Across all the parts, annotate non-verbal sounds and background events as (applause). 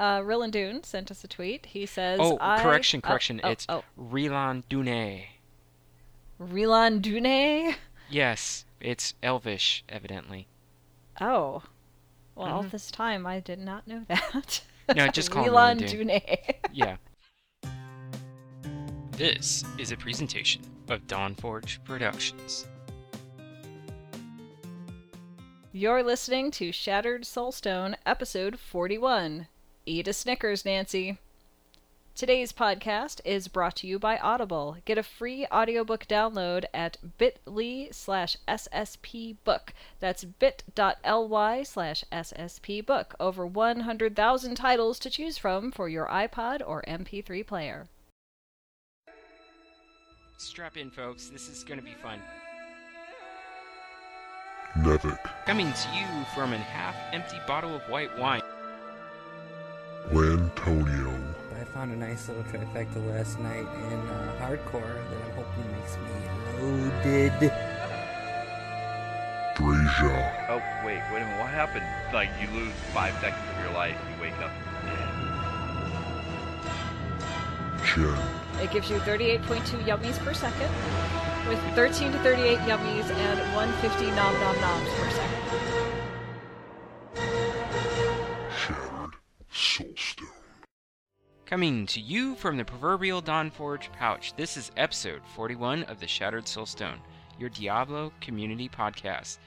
uh, Rillin Dune sent us a tweet. He says, Oh, I- correction, oh, correction. Oh, it's oh, Rilan Dune. Rilan Dune. Yes, it's Elvish, evidently. Oh, well, all Mhm. this time I did not know that. No, just (laughs) call him Rilan Dune. Dune. Yeah. (laughs) This is a presentation of Dawnforge Productions. You're listening to Shattered Soulstone, episode 41. Eat a Snickers, Nancy. Today's podcast is brought to you by Audible. Get a free audiobook download at bit.ly slash sspbook. That's bit.ly slash sspbook. Over 100,000 titles to choose from for your iPod or MP3 player. Strap in, folks. This is going to be fun. Nevik, Coming to you from an half empty bottle of white wine. Lantonio, I found a nice little trifecta last night in uh, hardcore that I'm hoping makes me loaded. Draja, Oh, wait, wait a minute. What happened? Like, you lose five seconds of your life, you wake up dead. Jen, It gives you 38.2 yummies per second, with 13 to 38 yummies and 150 nom nom noms per second. Coming to you from the proverbial Dawnforge pouch, this is episode 41 of the Shattered Soulstone, your Diablo community podcast.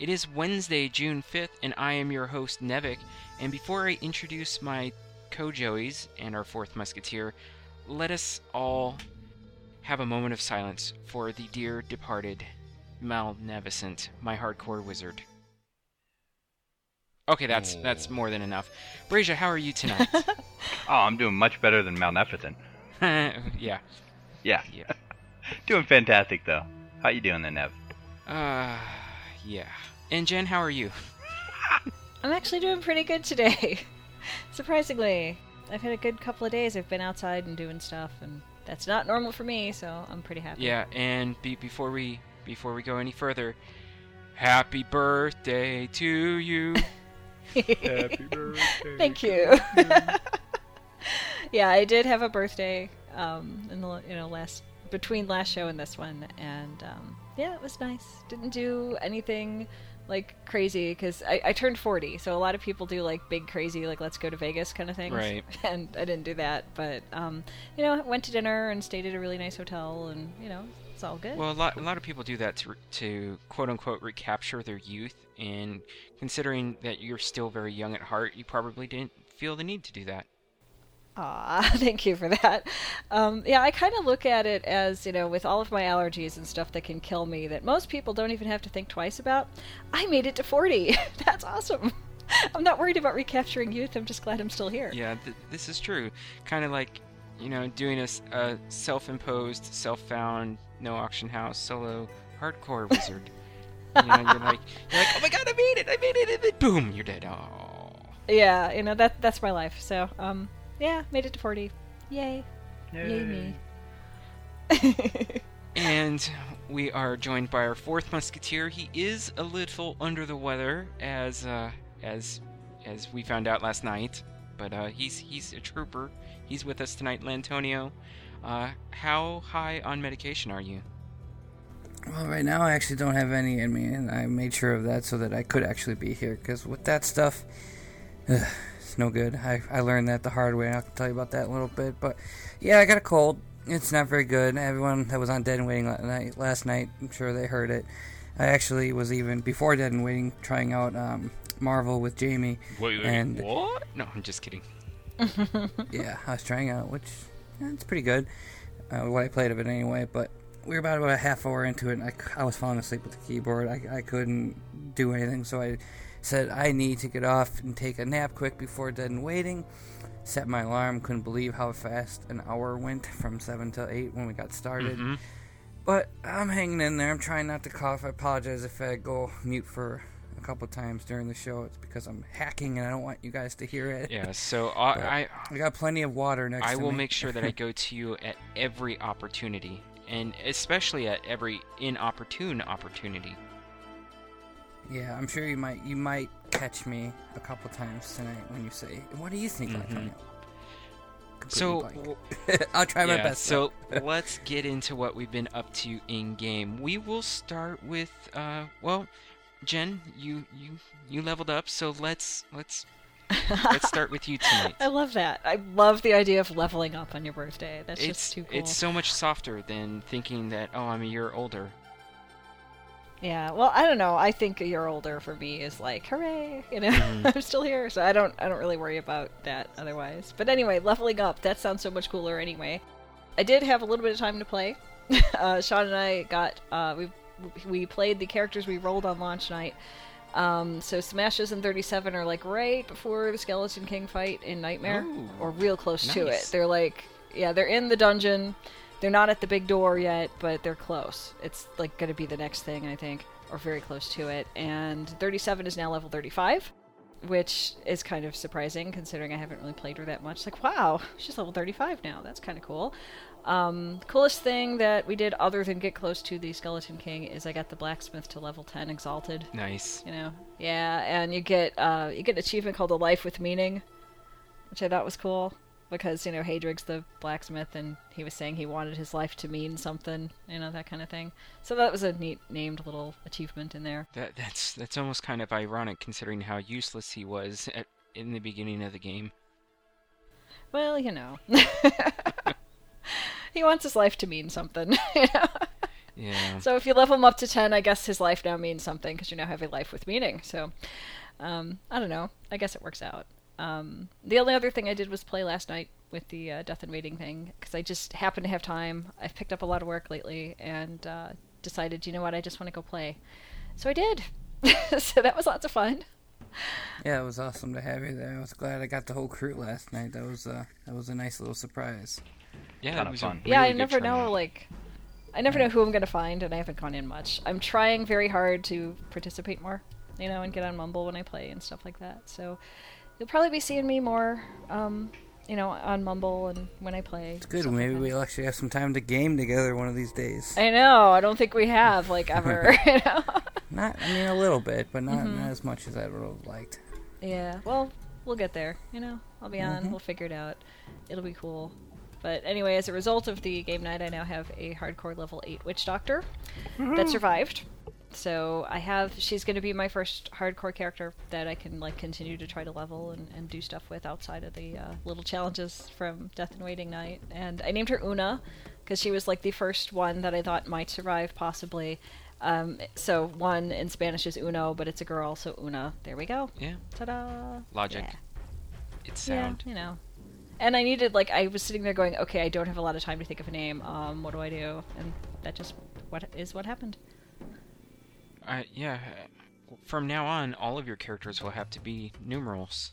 It is Wednesday, June 5th, and I am your host, Nevik. And before I introduce my co Joeys and our fourth musketeer, let us all have a moment of silence for the dear departed Malneficent, my hardcore wizard. Okay, that's that's more than enough. Brazia, how are you tonight? (laughs) Oh, I'm doing much better than Malneficent. (laughs) yeah. Yeah. Yeah. (laughs) doing fantastic, though. How you doing there, Nev? Uh, yeah. And Jen, how are you? I'm actually doing pretty good today. Surprisingly, I've had a good couple of days. I've been outside and doing stuff, and that's not normal for me, so I'm pretty happy. Yeah, and be- before we before we go any further, happy birthday to you. Happy (laughs) birthday. Thank you. (laughs) yeah, I did have a birthday um, in the you know last between last show and this one, and um, yeah, it was nice. Didn't do anything like crazy because I, I turned 40, so a lot of people do like big crazy like let's go to Vegas kind of things. Right. (laughs) And I didn't do that, but um, you know, went to dinner and stayed at a really nice hotel, and you know, it's all good. Well, a lot a lot of people do that to to quote unquote recapture their youth, and considering that you're still very young at heart, you probably didn't feel the need to do that. Ah, (laughs) thank you for that. Um, yeah, I kind of look at it as, you know, with all of my allergies and stuff that can kill me that most people don't even have to think twice about, I made it to 40. (laughs) That's awesome. I'm not worried about recapturing youth. I'm just glad I'm still here. Yeah, th- this is true. Kind of like, you know, doing a self-imposed, self-found, no auction house solo hardcore (laughs) wizard. You know, you're like, you're like, oh my god, I made it, I made it, and then boom, you're dead. Oh. Yeah, you know, that that's my life. So, um, yeah, made it to 40. Yay. Yay me. (laughs) And we are joined by our fourth musketeer. He is a little under the weather, as uh, as as we found out last night. But uh, he's he's a trooper. He's with us tonight, Lantonio. Uh, how high on medication are you? Well, right now I actually don't have any in me, and I made sure of that so that I could actually be here. Because with that stuff, ugh, it's no good. I, I learned that the hard way. and I'll tell you about that in a little bit. But yeah, I got a cold. It's not very good. Everyone that was on Dead and Waiting last night, I'm sure they heard it. I actually was even before Dead and Waiting trying out um, Marvel with Jamie. Wait, wait, And- what? No, I'm just kidding. (laughs) yeah, I was trying out, which eh, it's pretty good. Uh, what I played of it anyway, but we were about about a half hour into it, and I, I was falling asleep with the keyboard. I, I couldn't do anything, so I said I need to get off and take a nap quick before Dead and Waiting. Set my alarm. Couldn't believe how fast an hour went from seven to eight when we got started. Mhm. But I'm hanging in there. I'm trying not to cough. I apologize if I go mute for a couple times during the show. It's because I'm hacking and I don't want you guys to hear it. Yeah. So (laughs) I, I I got plenty of water next I will me. make sure that I (laughs) go to you at every opportunity, and especially at every inopportune opportunity. Yeah, I'm sure you might you might catch me a couple times tonight when you say, "What do you think, Mhm. Antonio?" So, (laughs) I'll try my yeah, best. so (laughs) let's get into what we've been up to in game. We will start with, uh, well, Jen, you you you leveled up, so let's let's let's start with you tonight. (laughs) I love that. I love the idea of leveling up on your birthday. That's it's just too cool. it's so much softer than thinking that oh I'm a year older. Yeah, well, I don't know. I think a year older for me is like, hooray! You know, Mhm. (laughs) I'm still here, so I don't, I don't really worry about that otherwise. But anyway, leveling up that sounds so much cooler. Anyway, I did have a little bit of time to play. (laughs) uh, Sean and I got, uh, we, we played the characters we rolled on launch night. Um, so Smashes and 37 are like right before the Skeleton King fight in Nightmare, Ooh, or real close to it. They're like, yeah, they're in the dungeon. They're not at the big door yet, but they're close. It's like going to be the next thing, I think, or very close to it. And 37 is now level 35, which is kind of surprising considering I haven't really played her that much. Like, wow, she's level 35 now. That's kind of cool. Um, coolest thing that we did other than get close to the Skeleton King is I got the blacksmith to level 10 exalted. Nice. You know, yeah, and you get uh, you get an achievement called a life with meaning, which I thought was cool because you know Haedrig's the blacksmith and he was saying he wanted his life to mean something, you know that kind of thing. So that was a neat named little achievement in there. That that's that's almost kind of ironic considering how useless he was at, in the beginning of the game. Well, you know, (laughs) he wants his life to mean something. (laughs) you know? Yeah. So if you level him up to 10, I guess his life now means something because you now have a life with meaning. So, um, I don't know. I guess it works out. Um, the only other thing I did was play last night with the uh, Death and Waiting thing because I just happened to have time. I've picked up a lot of work lately and uh, decided, you know what, I just want to go play. So I did. (laughs) so that was lots of fun. Yeah, it was awesome to have you there. I was glad I got the whole crew last night. That was uh, that was a nice little surprise. Yeah, ton it of was fun. A yeah, I never know like I never know who I'm gonna find, and I haven't gone in much. I'm trying very hard to participate more, you know, and get on Mumble when I play and stuff like that. So you'll probably be seeing me more, um, you know, on Mumble and when I play. It's good. stuff like Maybe we'll actually have some time to game together one of these days. I know. I don't think we have like ever. (laughs) you (laughs) know. Not, I mean, a little bit, but not, Mhm. not as much as I would have liked. Yeah. Well, we'll get there. You know, I'll be on. We'll figure it out. It'll be cool. But anyway, as a result of the game night, I now have a hardcore level 8 Witch Doctor that survived. So I have, she's going to be my first hardcore character that I can like continue to try to level and, and do stuff with outside of the uh, little challenges from Death and Waiting Night. And I named her Una because she was like the first one that I thought might survive possibly. Um, so one in Spanish is Uno, but it's a girl, so Una. There we go. Yeah, Ta-da! logic. Yeah. It's sound. Yeah, you know. And I needed like I was sitting there going, okay, I don't have a lot of time to think of a name. Um, what do I do? And that just what is what happened. Uh, yeah. From now on, all of your characters will have to be numerals.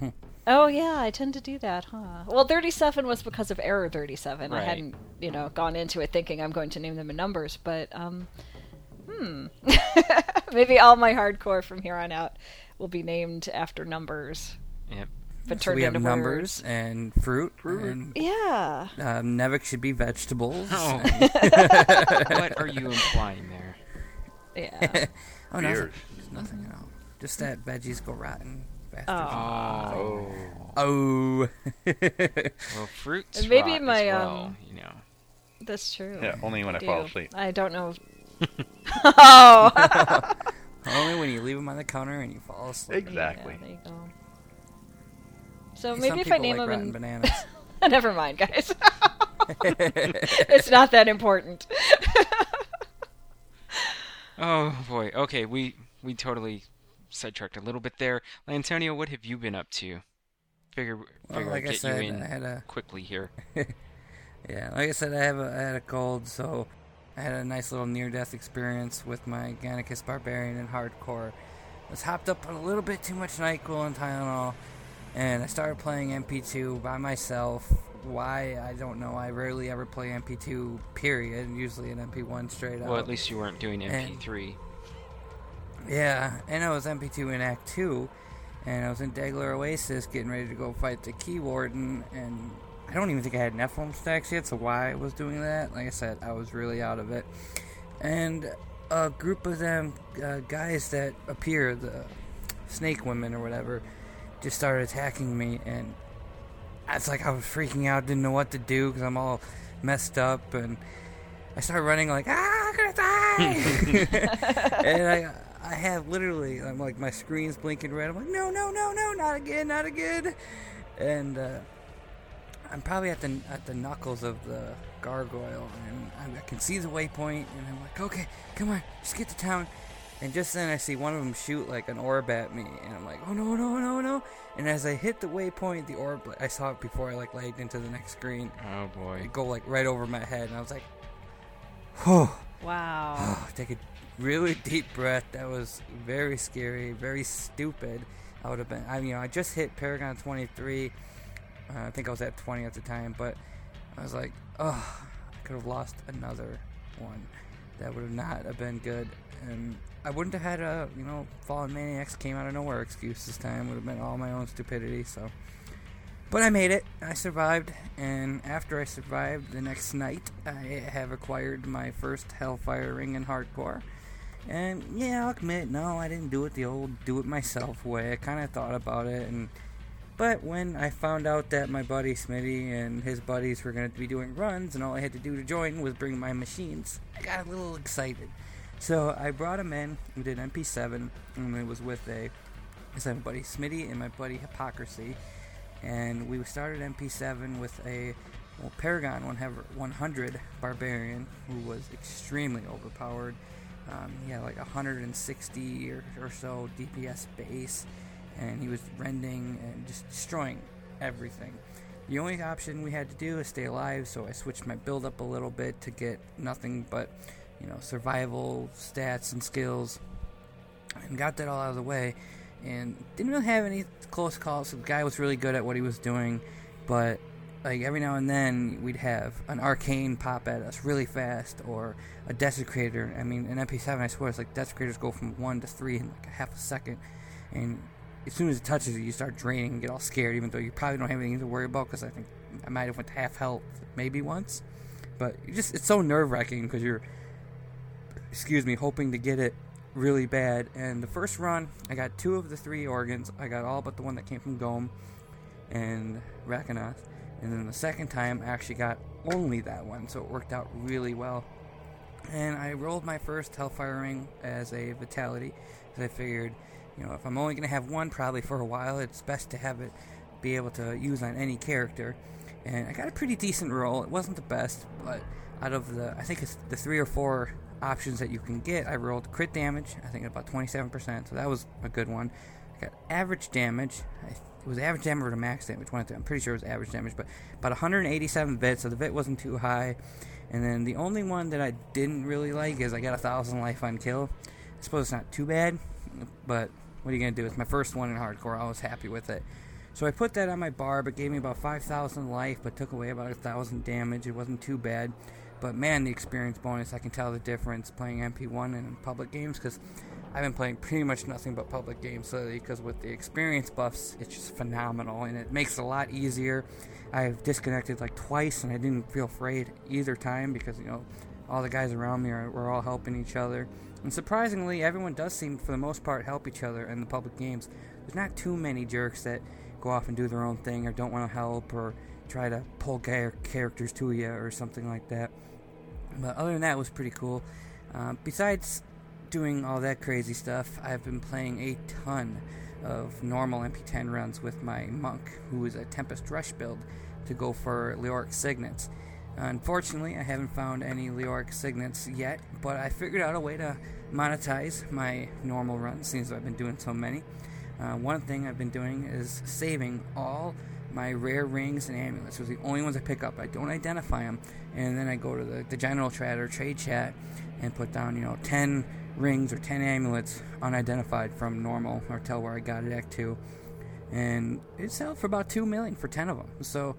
(laughs) Oh yeah, I tend to do that, huh? Well, 37 was because of error 37. I hadn't, you know, gone into it thinking I'm going to name them in numbers, but um hmm. (laughs) Maybe all my hardcore from here on out will be named after numbers, Yep. But So turned we have into numbers words. and fruit. And Yeah. um, Nevik should be vegetables. Oh. (laughs) what are you implying there? Yeah. (laughs) oh, nothing. Beers. Nothing at all. Just that veggies go rotten faster. Oh. Oh. Oh. (laughs) Well, fruits And maybe rot my, as well, um, you know. That's true. Yeah, only when I do. fall asleep. I don't know. oh. Only when you leave them on the counter and you fall asleep. Exactly. Yeah, there you go. So Some maybe if I name like them in. bananas. (laughs) Never mind, guys. (laughs) it's not that important. (laughs) Oh boy. Okay, we we totally sidetracked a little bit there. Antonio, what have you been up to? Figure Well, figure like I'd I get said, you in I had a quickly here. yeah, like I said, I have a, I had a cold, so I had a nice little near-death experience with my Gannicus Barbarian in hardcore. I was hopped up on a little bit too much Nyquil and Tylenol, and I started playing MP2 by myself. Why I don't know. I rarely ever play MP2. Period. Usually an MP1 straight up. Well, at least you weren't doing MP3. Yeah, and I was MP2 in Act 2, and I was in Dahlgur Oasis getting ready to go fight the Key Warden, and I don't even think I had Nephilim stacks yet, so why I was doing that, like I said, I was really out of it. And a group of them uh, guys that appear, the snake women or whatever just started attacking me, and it's like I was freaking out, didn't know what to do because I'm all messed up, and I started running like ah, I'm gonna die, (laughs) and I I have literally I'm like my screen's blinking red. I'm like no no no no not again not again, and uh, I'm probably at the at the knuckles of the gargoyle, and I, I can see the waypoint, and I'm like okay come on just get to town. And just then I see one of them shoot like an orb at me, and I'm like, oh no, no, no, no. And as I hit the waypoint, the orb, I saw it before I like lagged into the next screen. Oh boy. It go like right over my head, and I was like, whew. Wow. (sighs) Take a really deep breath. That was very scary, very stupid. I would have been, I you know, I just hit Paragon 23. Uh, I think I was at 20 at the time, but I was like, oh, I could have lost another one. That would have not have been good, and I wouldn't have had a, you know, Fallen Maniacs came out of nowhere excuse this time. Would have been all my own stupidity. So, but I made it. I survived, and after I survived, the next night I have acquired my first Hellfire ring in hardcore. And yeah, I'll admit, no, I didn't do it the old do it myself way. I kind of thought about it, and but when I found out that my buddy Smitty and his buddies were going to be doing runs, and all I had to do to join was bring my machines, I got a little excited. So I brought him in. We did MP7, and it was with a, my buddy Smitty and my buddy Hypocrisy, and we started MP7 with a well, Paragon 100 Barbarian who was extremely overpowered. Um, he had like 160 or, or so DPS base, and he was rending and just destroying everything. The only option we had to do is stay alive, so I switched my build up a little bit to get nothing but you know, survival stats and skills, and got that all out of the way. And didn't really have any close calls. The guy was really good at what he was doing, but like every now and then we'd have an arcane pop at us really fast, or a desecrator. I mean, in MP7, I swear it's like desecrators go from one to three in like a half a second, and as soon as it touches you, you start draining and get all scared, even though you probably don't have anything to worry about. Because I think I might have went to half health maybe once, but just it's so nerve wracking because you're excuse me, hoping to get it really bad. And the first run, I got two of the three organs. I got all but the one that came from Ghom and Rakanoth. And then the second time, I actually got only that one, so it worked out really well. And I rolled my first Hellfire Ring as a Vitality, because I figured, you know, if I'm only going to have one probably for a while, it's best to have it be able to use on any character. And I got a pretty decent roll. It wasn't the best, but out of the, I think it's the three or four options that you can get, I rolled crit damage, I think about 27%, so that was a good one. I got average damage. it was average damage or max damage. One I'm pretty sure it was average damage, but about 187 bits, so the bit wasn't too high. And then the only one that I didn't really like is I got a thousand life on kill. I suppose it's not too bad, but what are you gonna do? It's my first one in hardcore. I was happy with it. So I put that on my barb. It gave me about 5,000 life, but took away about a thousand damage. It wasn't too bad. But man, the experience bonus, I can tell the difference playing MP1 and public games because I've been playing pretty much nothing but public games lately because with the experience buffs, it's just phenomenal and it makes it a lot easier. I've disconnected like twice and I didn't feel afraid either time because, you know, all the guys around me are we're all helping each other. And surprisingly, everyone does seem, for the most part, help each other in the public games. There's not too many jerks that go off and do their own thing or don't want to help or try to pull characters to you or something like that. But other than that, was pretty cool. Uh, besides doing all that crazy stuff, I've been playing a ton of normal MP10 runs with my monk, who is a Tempest Rush build, to go for Leoric Signets. Unfortunately, I haven't found any Leoric Signets yet, but I figured out a way to monetize my normal runs since I've been doing so many. Uh, one thing I've been doing is saving all my rare rings and amulets. Those are the only ones I pick up. I don't identify them, and then I go to the, the general chat or trade chat and put down, you know, 10 rings or 10 amulets unidentified from normal or tell where I got it at 2. And it sells for about 2 million for 10 of them. So,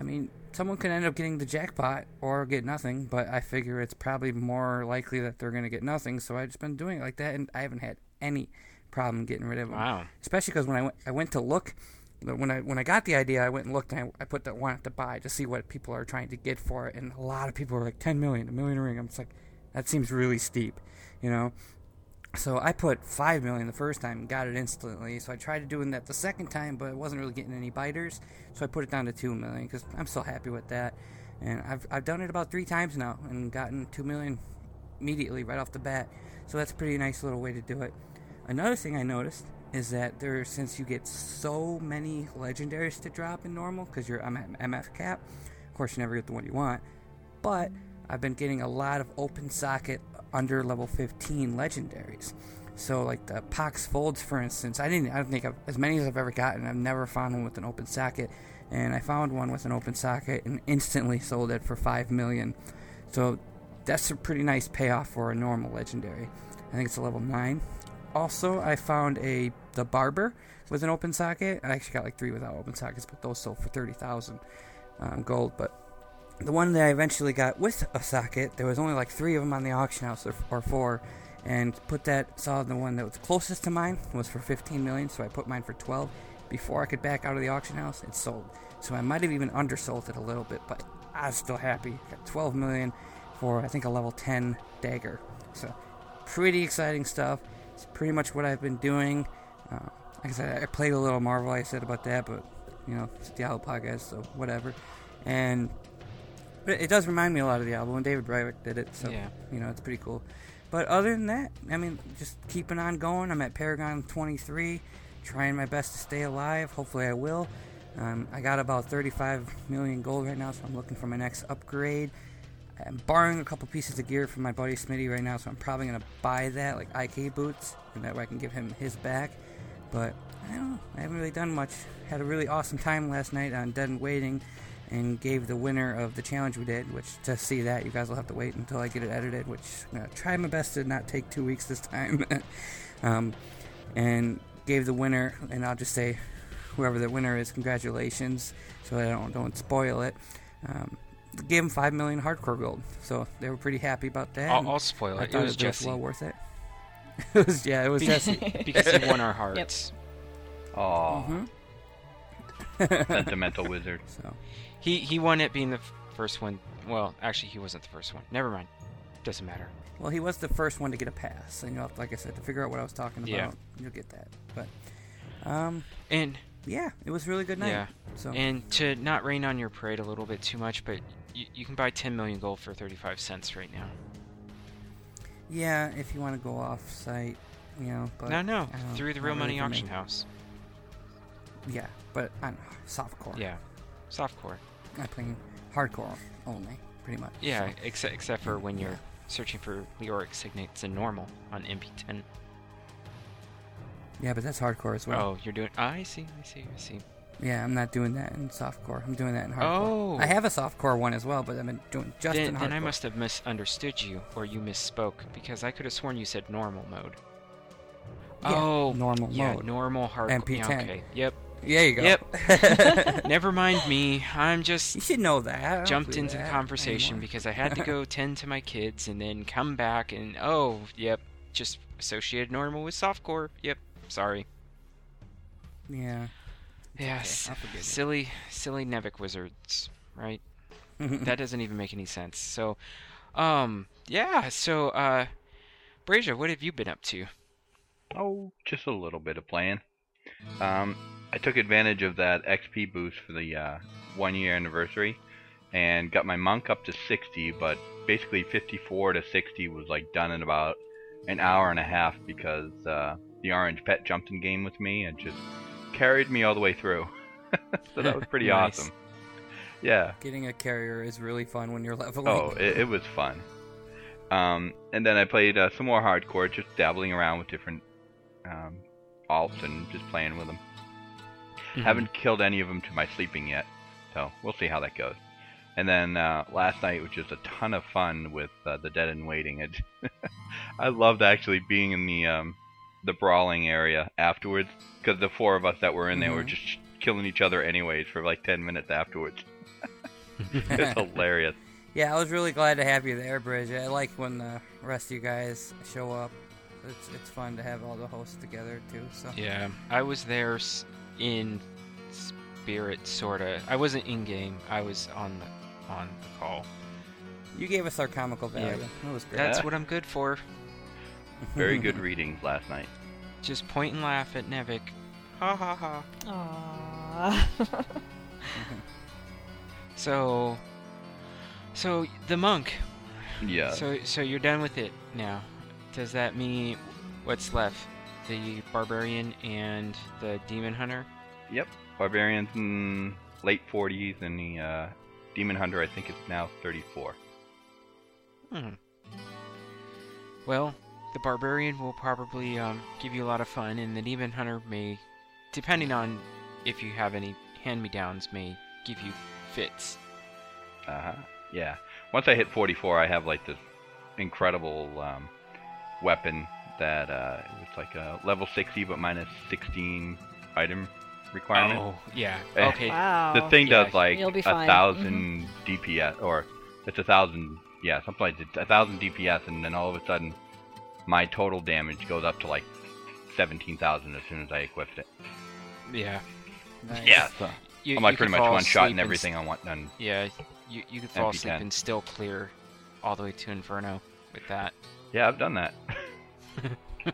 I mean, someone could end up getting the jackpot or get nothing, but I figure it's probably more likely that they're going to get nothing. So I've just been doing it like that, and I haven't had any problem getting rid of them. Wow. Especially because when I went, I went to look when I when I got the idea, I went and looked and I, I put that one to buy to see what people are trying to get for it, and a lot of people are like ten million, a million a ring. I'm just like, that seems really steep, you know. So I put five million the first time, and got it instantly. So I tried doing that the second time, but I wasn't really getting any biters. So I put it down to two million because I'm still happy with that. And I've I've done it about three times now and gotten two million immediately right off the bat. So that's a pretty nice little way to do it. Another thing I noticed is that there, since you get so many legendaries to drop in normal, because you're I'm at MF cap, of course you never get the one you want. But I've been getting a lot of open socket under level 15 legendaries. So like the Pox Faulds, for instance, I didn't. I don't think I've, as many as I've ever gotten. I've never found one with an open socket, and I found one with an open socket and instantly sold it for five million. So that's a pretty nice payoff for a normal legendary. I think it's a level nine. Also, I found a the barber with an open socket. I actually got like three without open sockets, but those sold for thirty thousand um, gold. But the one that I eventually got with a socket, there was only like three of them on the auction house, or, or four. And put that saw the one that was closest to mine was for 15 million, so I put mine for 12. Before I could back out of the auction house, it sold. So I might have even undersold it a little bit, but I was still happy. Got 12 million for I think a level 10 dagger. So pretty exciting stuff. It's pretty much what I've been doing. Uh, like I said, I played a little Marvel. I said about that, but you know, it's a Diablo podcast, so whatever. And but it does remind me a lot of Diablo, and David Brevik did it, so Yeah. you know, it's pretty cool. But other than that, I mean, just keeping on going. I'm at Paragon 23, trying my best to stay alive. Hopefully, I will. Um, I got about 35 million gold right now, so I'm looking for my next upgrade. I'm borrowing a couple pieces of gear from my buddy Smitty right now, so I'm probably gonna buy that, like IK boots, and that way I can give him his back. But I don't know. I haven't really done much. Had a really awesome time last night on Dead and Waiting, and gave the winner of the challenge we did. Which to see that, you guys will have to wait until I get it edited. Which I'm gonna try my best to not take two weeks this time. (laughs) um, and gave the winner, and I'll just say, whoever the winner is, congratulations. So I don't don't spoil it. Um, gave him five million hardcore gold, so they were pretty happy about that. I'll, and I'll spoil I it. It was Jesse. well worth it. (laughs) it was yeah, it was Jesse. (laughs) because he won our (laughs) hearts. Oh, hmm sentimental wizard. So He he won it being the f- first one. Well, actually, he wasn't the first one. Never mind. Doesn't matter. well, he was the first one to get a pass, and you know, like I said, to figure out what I was talking about, Yeah. you'll get that. But um, And yeah, it was a really good night. yeah, So and to not rain on your parade a little bit too much, but you, you can buy 10 million gold for 35 cents right now. yeah, if you want to go off site, you know, but no, no, through the real money me. auction house. Yeah, but I don't know, softcore. Yeah, softcore. I'm playing hardcore only, pretty much. Yeah, so. except except for when you're Yeah. searching for Leoric signets in normal on MP10. Yeah, but that's hardcore as well. Oh, you're doing. I see, I see, I see. Yeah, I'm not doing that in softcore. I'm doing that in hardcore. Oh. I have a softcore one as well, but I'm doing just in Then, hardcore. then I must have misunderstood you, or you misspoke, because I could have sworn you said normal mode. Yeah, oh, normal yeah, mode. normal hardcore. MP10. Yeah, okay. Yep. There you go. Yep. (laughs) Never mind me. I'm just you should know that. Jumped into the conversation anymore. because I had to go (laughs) tend to my kids and then come back and oh, yep, just associated normal with softcore. Yep. Sorry. Yeah. Yes. I'll forgive silly, silly Nevik wizards, right? (laughs) that doesn't even make any sense. So, um, yeah. So, uh, Brazier, what have you been up to? Oh, just a little bit of playing. Um, I took advantage of that XP boost for the uh, one year anniversary and got my monk up to 60, but basically 54 to 60 was like done in about an hour and a half because uh, the orange pet jumped in game with me and just carried me all the way through. (laughs) so that was pretty Nice. awesome. Yeah. Getting a carrier is really fun when you're leveling. Oh, it, it was fun. Um, and then I played uh, some more hardcore, just dabbling around with different um, alts and just playing with them. Mhm. Haven't killed any of them to my sleeping yet, so we'll see how that goes. And then uh, last night was just a ton of fun with uh, the Dead and Waiting. It, (laughs) I loved actually being in the um, the brawling area afterwards because the four of us that were in there were Mhm. just killing each other anyways for like ten minutes afterwards. (laughs) (laughs) it's hilarious. Yeah, I was really glad to have you there, Bridge. I like when the rest of you guys show up. It's it's fun to have all the hosts together too. So Yeah, I was there in spirit, sorta. I wasn't in game. I was on the on the call. you gave us our comical Yeah. value. That was great. That's Yeah. what I'm good for. Very good (laughs) reading last night. Just point and laugh at Nevik. Ha ha ha. Aww. (laughs) So, so the monk. Yeah. So, so you're done with it now. Does that mean what's left? The barbarian and the demon hunter. Yep. Barbarian's in late 40s, and the uh, Demon Hunter, I think, is now 34. Hmm. Well, the barbarian will probably um, give you a lot of fun, and the demon hunter may, depending on if you have any hand-me-downs, may give you fits. Uh huh. Yeah. Once I hit 44, I have like this incredible um, weapon that uh, it's like a level 60 but minus 16 item requirement. Oh, yeah. Eh. Okay. wow. The thing Yeah, does like you'll be a thousand DPS, or it's a thousand, yeah, something like a thousand DPS, and then all of a sudden, my total damage goes up to like seventeen thousand as soon as I equipped it. Yeah. Nice. Yeah, so You, I'm like pretty much one shot and s- everything I want done. Yeah, you you could fall asleep MP10. and still clear all the way to Inferno with that. Yeah, I've done that. (laughs)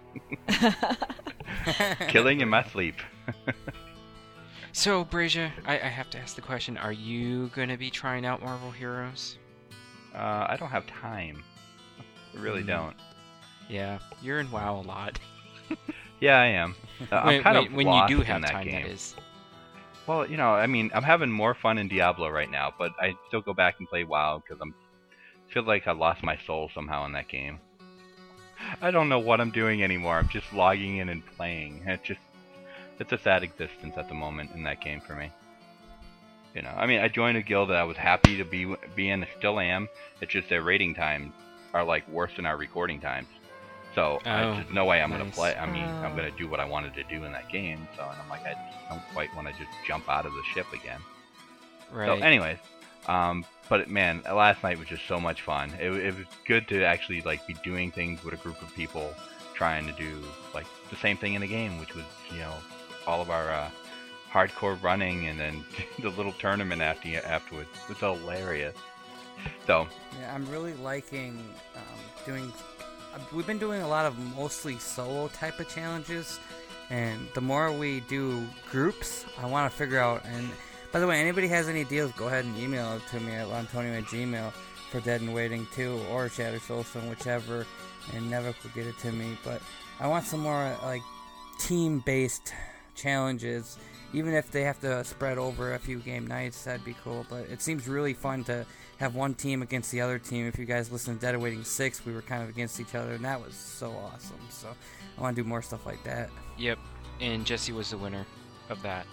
(laughs) Killing in my sleep. (laughs) So, Brazia, I, I have to ask the question: Are you gonna be trying out Marvel Heroes? Uh, I don't have time. I really Hmm. don't. Yeah, you're in WoW a lot. (laughs) Yeah, I am. Uh, I'm when kind when, of when you do have that time, game. that is. Well, you know, I mean, I'm having more fun in Diablo right now, but I still go back and play WoW because I'm feel like I lost my soul somehow in that game. I don't know what I'm doing anymore. I'm just logging in and playing. It's just it's a sad existence at the moment in that game for me. You know, I mean, I joined a guild that I was happy to be be in, still am. It's just their rating times are like worse than our recording times. So Oh, I, there's no way I'm gonna play. I mean, I'm Oh. gonna do what I wanted to do in that game. So and I'm like, I don't quite want to just jump out of the ship again. Right. So, anyways, um, but man, last night was just so much fun. It, it was good to actually like be doing things with a group of people, trying to do like the same thing in the game, which was you know all of our uh, hardcore running and then (laughs) the little tournament after afterwards. It was hilarious. So Yeah, I'm really liking um, doing. We've been doing a lot of mostly solo type of challenges, and the more we do groups, I want to figure out. And by the way, anybody has any deals, go ahead and email it to me at Antonio at Gmail for Dead and Waiting 2 or Shadow Soulstone, whichever, and Nevik will get it to me. But I want some more like team-based challenges. Even if they have to spread over a few game nights, that'd be cool. But it seems really fun to have one team against the other team. If you guys listen to Dead Awaiting 6, we were kind of against each other, and that was so awesome. So I want to do more stuff like that. Yep. And Jesse was the winner of that.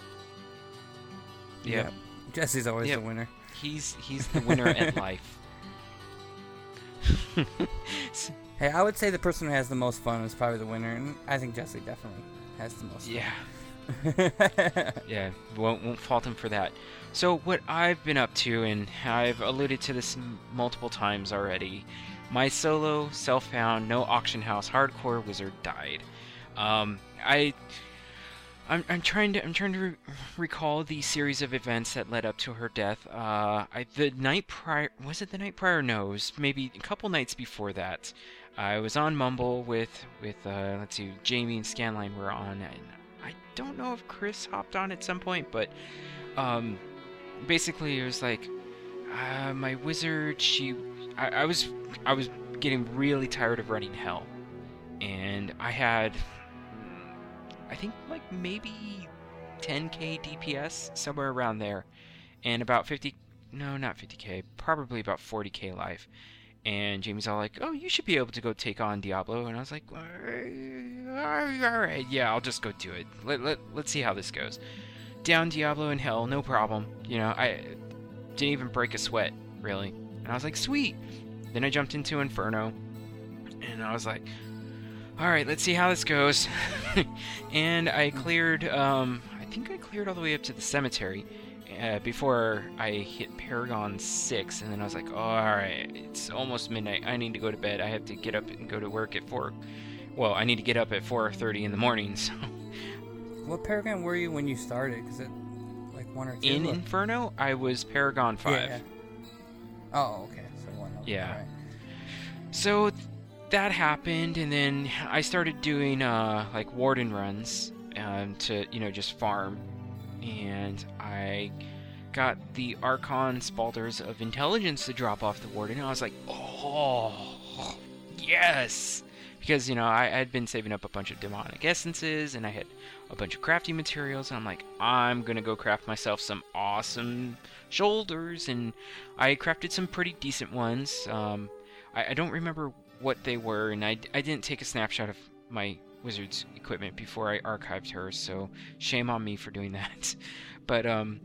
Yep. Yeah. Jesse's always Yep. the winner. He's he's the winner at (laughs) life. Hey, I would say the person who has the most fun is probably the winner, and I think Jesse definitely has the most yeah. fun. (laughs) Yeah, won't won't fault him for that. So what I've been up to, and I've alluded to this multiple times already, my solo, self-found, no auction house hardcore wizard died. Um, I, I'm, I'm trying to I'm trying to re- recall the series of events that led up to her death. Uh, I the night prior was it the night prior? No, it was maybe a couple nights before that. I was on Mumble with with uh, let's see, Jamie and Scanline were on, and don't know if Chris hopped on at some point, but um, basically it was like uh, my wizard. She, I, I was, I was getting really tired of running hell, and I had, I think like maybe 10k DPS somewhere around there, and about 50, no, not 50k, probably about 40k life. And Jamie's all like, "Oh, you should be able to go take on Diablo," and I was like, "All right, yeah, I'll just go do it. Let let let's see how this goes." Down Diablo in hell, no problem. You know, I didn't even break a sweat really, and I was like, "Sweet." Then I jumped into Inferno, and I was like, "All right, let's see how this goes." (laughs) and I cleared. Um, I think I cleared all the way up to the cemetery uh, before I hit Paragon 6, and then I was like, oh, alright, it's almost midnight. I need to go to bed. I have to get up and go to work at 4. Well, I need to get up at 4.30 in the morning, (laughs) so. what Paragon were you when you started? Because it like one or two? In Inferno, I was Paragon 5. Yeah. Oh, okay. So one. Okay, Yeah. alright. So, th- that happened, and then I started doing uh, like warden runs um, to you know just farm, and I got the Archon Spaulders of Intelligence to drop off the warden, and I was like, oh, yes, because you know I had been saving up a bunch of demonic essences, and I had a bunch of crafting materials, and I'm like, I'm gonna go craft myself some awesome shoulders, and I crafted some pretty decent ones. Um, I, I don't remember what they were, and I, I didn't take a snapshot of my wizard's equipment before I archived her, so shame on me for doing that. (laughs) But um,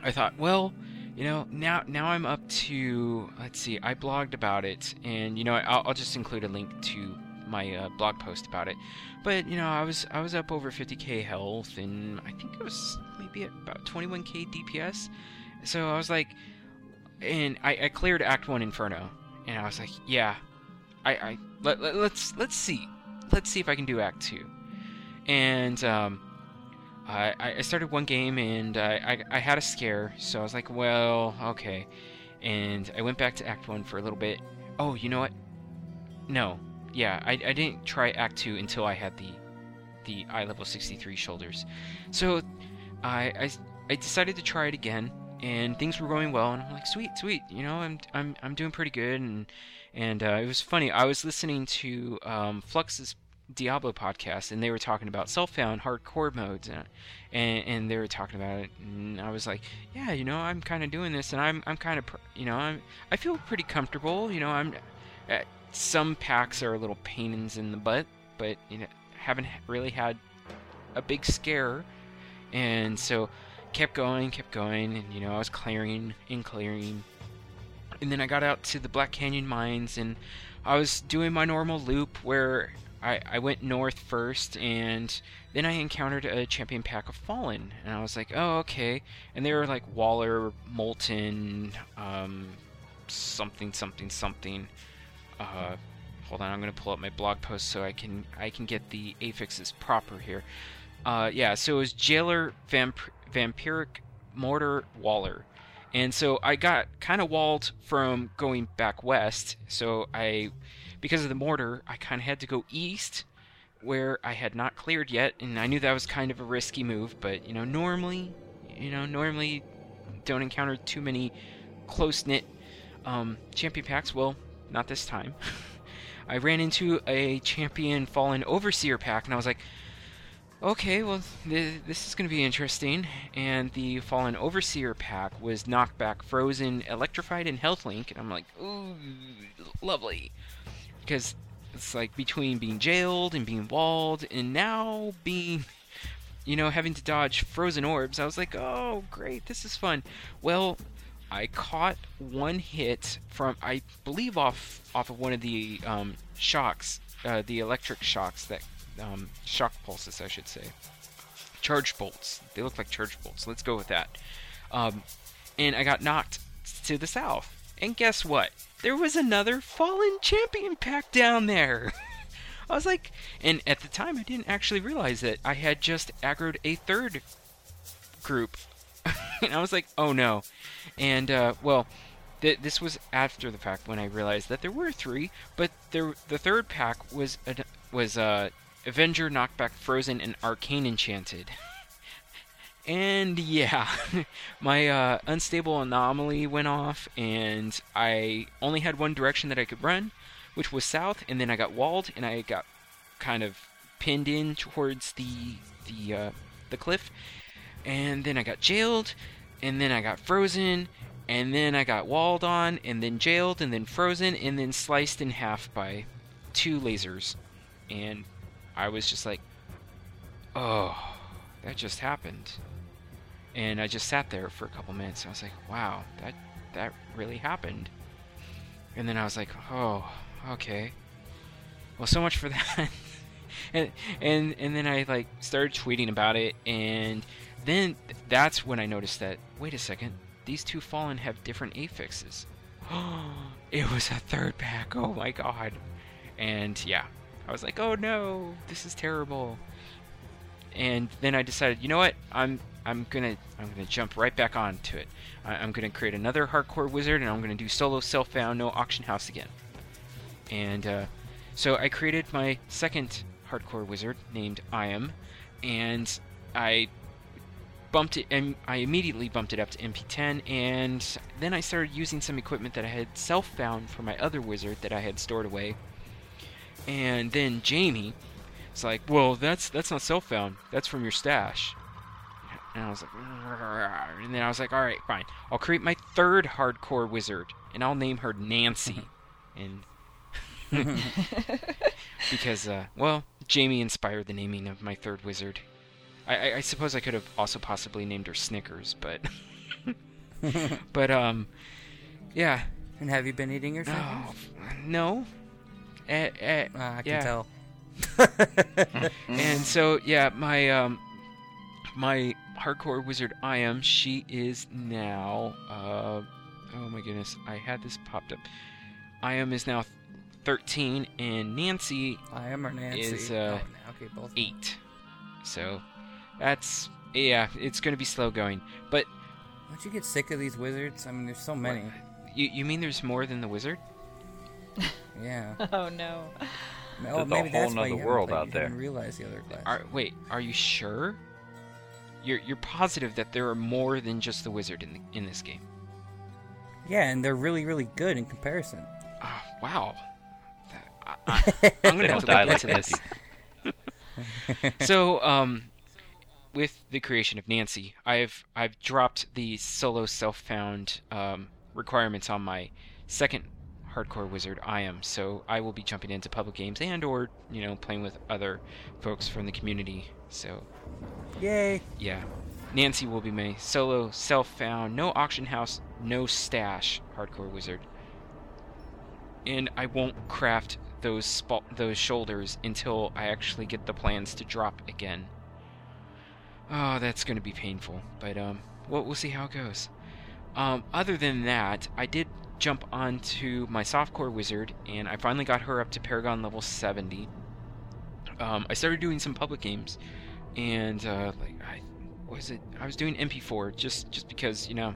I thought, well, you know, now now I'm up to let's see, I blogged about it, and you know, I'll, I'll just include a link to my uh, blog post about it. But you know, I was I was up over 50k health, and I think it was maybe at about 21k DPS. So I was like, and I, I cleared Act One Inferno, and I was like, yeah, I, I let, let let's let's see, let's see if I can do Act Two, and um. I, I started one game and I, I, I had a scare, so I was like, well, okay. And I went back to Act 1 for a little bit. Oh, you know what? No, yeah, I, I didn't try Act Two until I had the the eye level 63 shoulders. So I, I I decided to try it again, and things were going well, and I'm like, sweet, sweet, you know, I'm I'm I'm doing pretty good, and and uh, it was funny. I was listening to um, Flux's Diablo podcast, and they were talking about self-found hardcore modes, and, and and they were talking about it, and I was like, yeah, you know, I'm kind of doing this, and I'm I'm kind of, you know, I'm I feel pretty comfortable, you know, I'm. Uh, some packs are a little pains in the butt, but you know, haven't really had a big scare, and so kept going, kept going, and you know, I was clearing and clearing, and then I got out to the Black Canyon mines, and I was doing my normal loop where I, I went north first, and then I encountered a champion pack of Fallen, and I was like, oh, okay. And they were like Waller, Molten, um, something, something, something. Uh, hold on, I'm gonna pull up my blog post so I can I can get the affixes proper here. Uh, yeah, so it was Jailer, Vamp- Vampiric, Mortar, Waller. And so I got kind of walled from going back west. So I, because of the mortar, I kind of had to go east, where I had not cleared yet, and I knew that was kind of a risky move. But you know, normally, you know, normally don't encounter too many close knit um, champion packs. Well, not this time. (laughs) I ran into a champion fallen overseer pack, and I was like, okay, well, th- this is going to be interesting. And the fallen overseer pack was knockback, frozen, electrified, and health link, and I'm like, ooh, lovely, because it's like between being jailed and being walled, and now being. You know, having to dodge frozen orbs, I was like, oh, great, this is fun. Well, I caught one hit from I believe off off of one of the um, shocks, uh, the electric shocks that um, shock pulses, I should say. Charge bolts. They look like charge bolts. Let's go with that. Um, and I got knocked to the south. And guess what? There was another fallen champion pack down there. (laughs) I was like, and at the time I didn't actually realize that I had just aggroed a third group (laughs) and I was like, oh no. And, uh, well, th- this was after the fact when I realized that there were three, but there, the third pack was, was uh, Avenger, Knockback, Frozen, and Arcane Enchanted. and yeah, (laughs) my uh, unstable anomaly went off, and I only had one direction that I could run, which was south, and then I got walled, and I got kind of pinned in towards the the uh, the cliff, and then I got jailed, and then I got frozen, and then I got walled on, and then jailed, and then frozen, and then sliced in half by two lasers. And I was just like, oh, that just happened. And I just sat there for a couple minutes. I was like, wow, that that really happened. And then I was like, oh, okay. Well, so much for (laughs) that. and and and then I like started tweeting about it, and then that's when I noticed that, wait a second, these two Fallen have different affixes. (gasps) it was a third pack, oh my god. And yeah, I was like, oh no, this is terrible. And then I decided, you know what, I'm I'm gonna I'm gonna jump right back onto it. I, am gonna create another hardcore wizard, and I'm gonna do solo self-found, no auction house again. And uh, So I created my second hardcore wizard named Iam, and I bumped it and I immediately bumped it up to MP10 and then I started using some equipment that I had self found for my other wizard that I had stored away. And then Jamie was like, "Well, that's that's not self found. That's from your stash." And I was like, and then I was like, "All right, fine. I'll create my third hardcore wizard and I'll name her Nancy." and (laughs) because uh, well, Jamie inspired the naming of my third wizard. I, I, I suppose I could have also possibly named her Snickers, but (laughs) (laughs) but um, yeah. And have you been eating your No, Snickers? no. Eh, eh, Ah, I can yeah. tell. (laughs) And so yeah, my um, my hardcore wizard I am. She is now. Uh, oh my goodness, I had this popped up. I am is now 13, and Nancy I am or Nancy. Is, uh, oh, okay, both. eight. So that's yeah, it's going to be slow going. But Don't you get sick of these wizards? I mean, there's so many. you you mean there's more than the wizard? (laughs) Yeah. (laughs) Oh no. Oh, There's a maybe whole that's why you world played. out you there. Didn't realize the other class. Are wait, are you sure? You're you're positive that there are more than just the wizard in the, in this game? Yeah, and they're really, really good in comparison. Oh, wow. I, I, (laughs) I'm gonna have to die look like into this. (laughs) So um with the creation of Nancy, I've I've dropped the solo self-found um, requirements on my second hardcore wizard I am. So I will be jumping into public games and or you know playing with other folks from the community. So Yay! yeah, Nancy will be my solo self-found, no auction house, no stash hardcore wizard. And I won't craft those spa- those shoulders until I actually get the plans to drop again. Oh, that's going to be painful, but um, we'll, we'll see how it goes. Um, other than that, I did jump onto my softcore wizard, and I finally got her up to Paragon level 70. Um, I started doing some public games, and uh, like I was it? I was doing MP4 just just because you know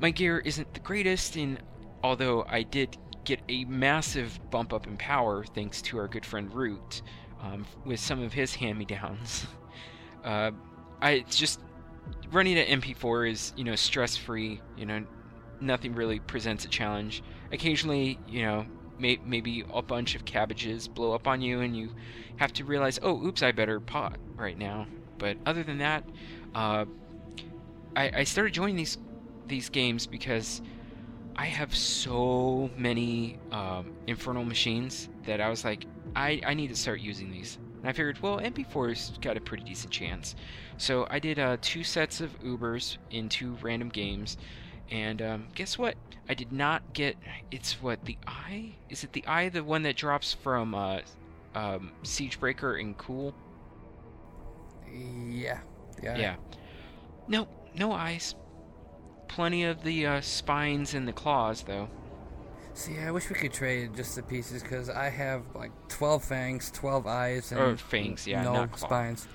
my gear isn't the greatest, and although I did get a massive bump up in power thanks to our good friend Root um, with some of his hand-me-downs. (laughs) Uh, I just running at MP4 is you know stress free. You know, nothing really presents a challenge. Occasionally, you know, may- maybe a bunch of cabbages blow up on you, and you have to realize, oh, oops, I better pot right now. But other than that, uh, I, I started joining these these games because I have so many um, infernal machines that I was like, I, I need to start using these. And I figured, well, MP4's got a pretty decent chance. So I did uh, two sets of Ubers in two random games. And um, guess what? I did not get. It's what? The Eye? Is it the Eye, the one that drops from uh, um, Siegebreaker and Kulle? Yeah. Yeah. Yeah. No, no eyes. Plenty of the uh, spines and the claws, though. See, I wish we could trade just the pieces because I have like 12 fangs, 12 eyes, and Or fangs, yeah, no not spines.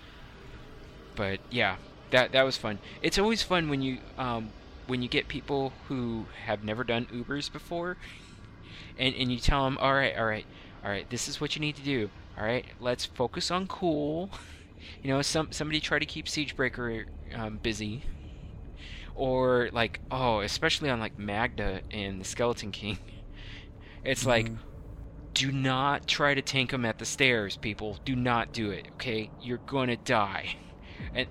But yeah, that that was fun. It's always fun when you um, when you get people who have never done Ubers before, and and you tell them, all right, all right, all right, this is what you need to do. All right, let's focus on Kulle. (laughs) You know, some somebody try to keep Siegebreaker um, busy, or like oh, especially on like Maghda and the Skeleton King. (laughs) It's like Mhm. do not try to tank them at the stairs, people. Do not do it, okay? You're gonna die. (laughs) And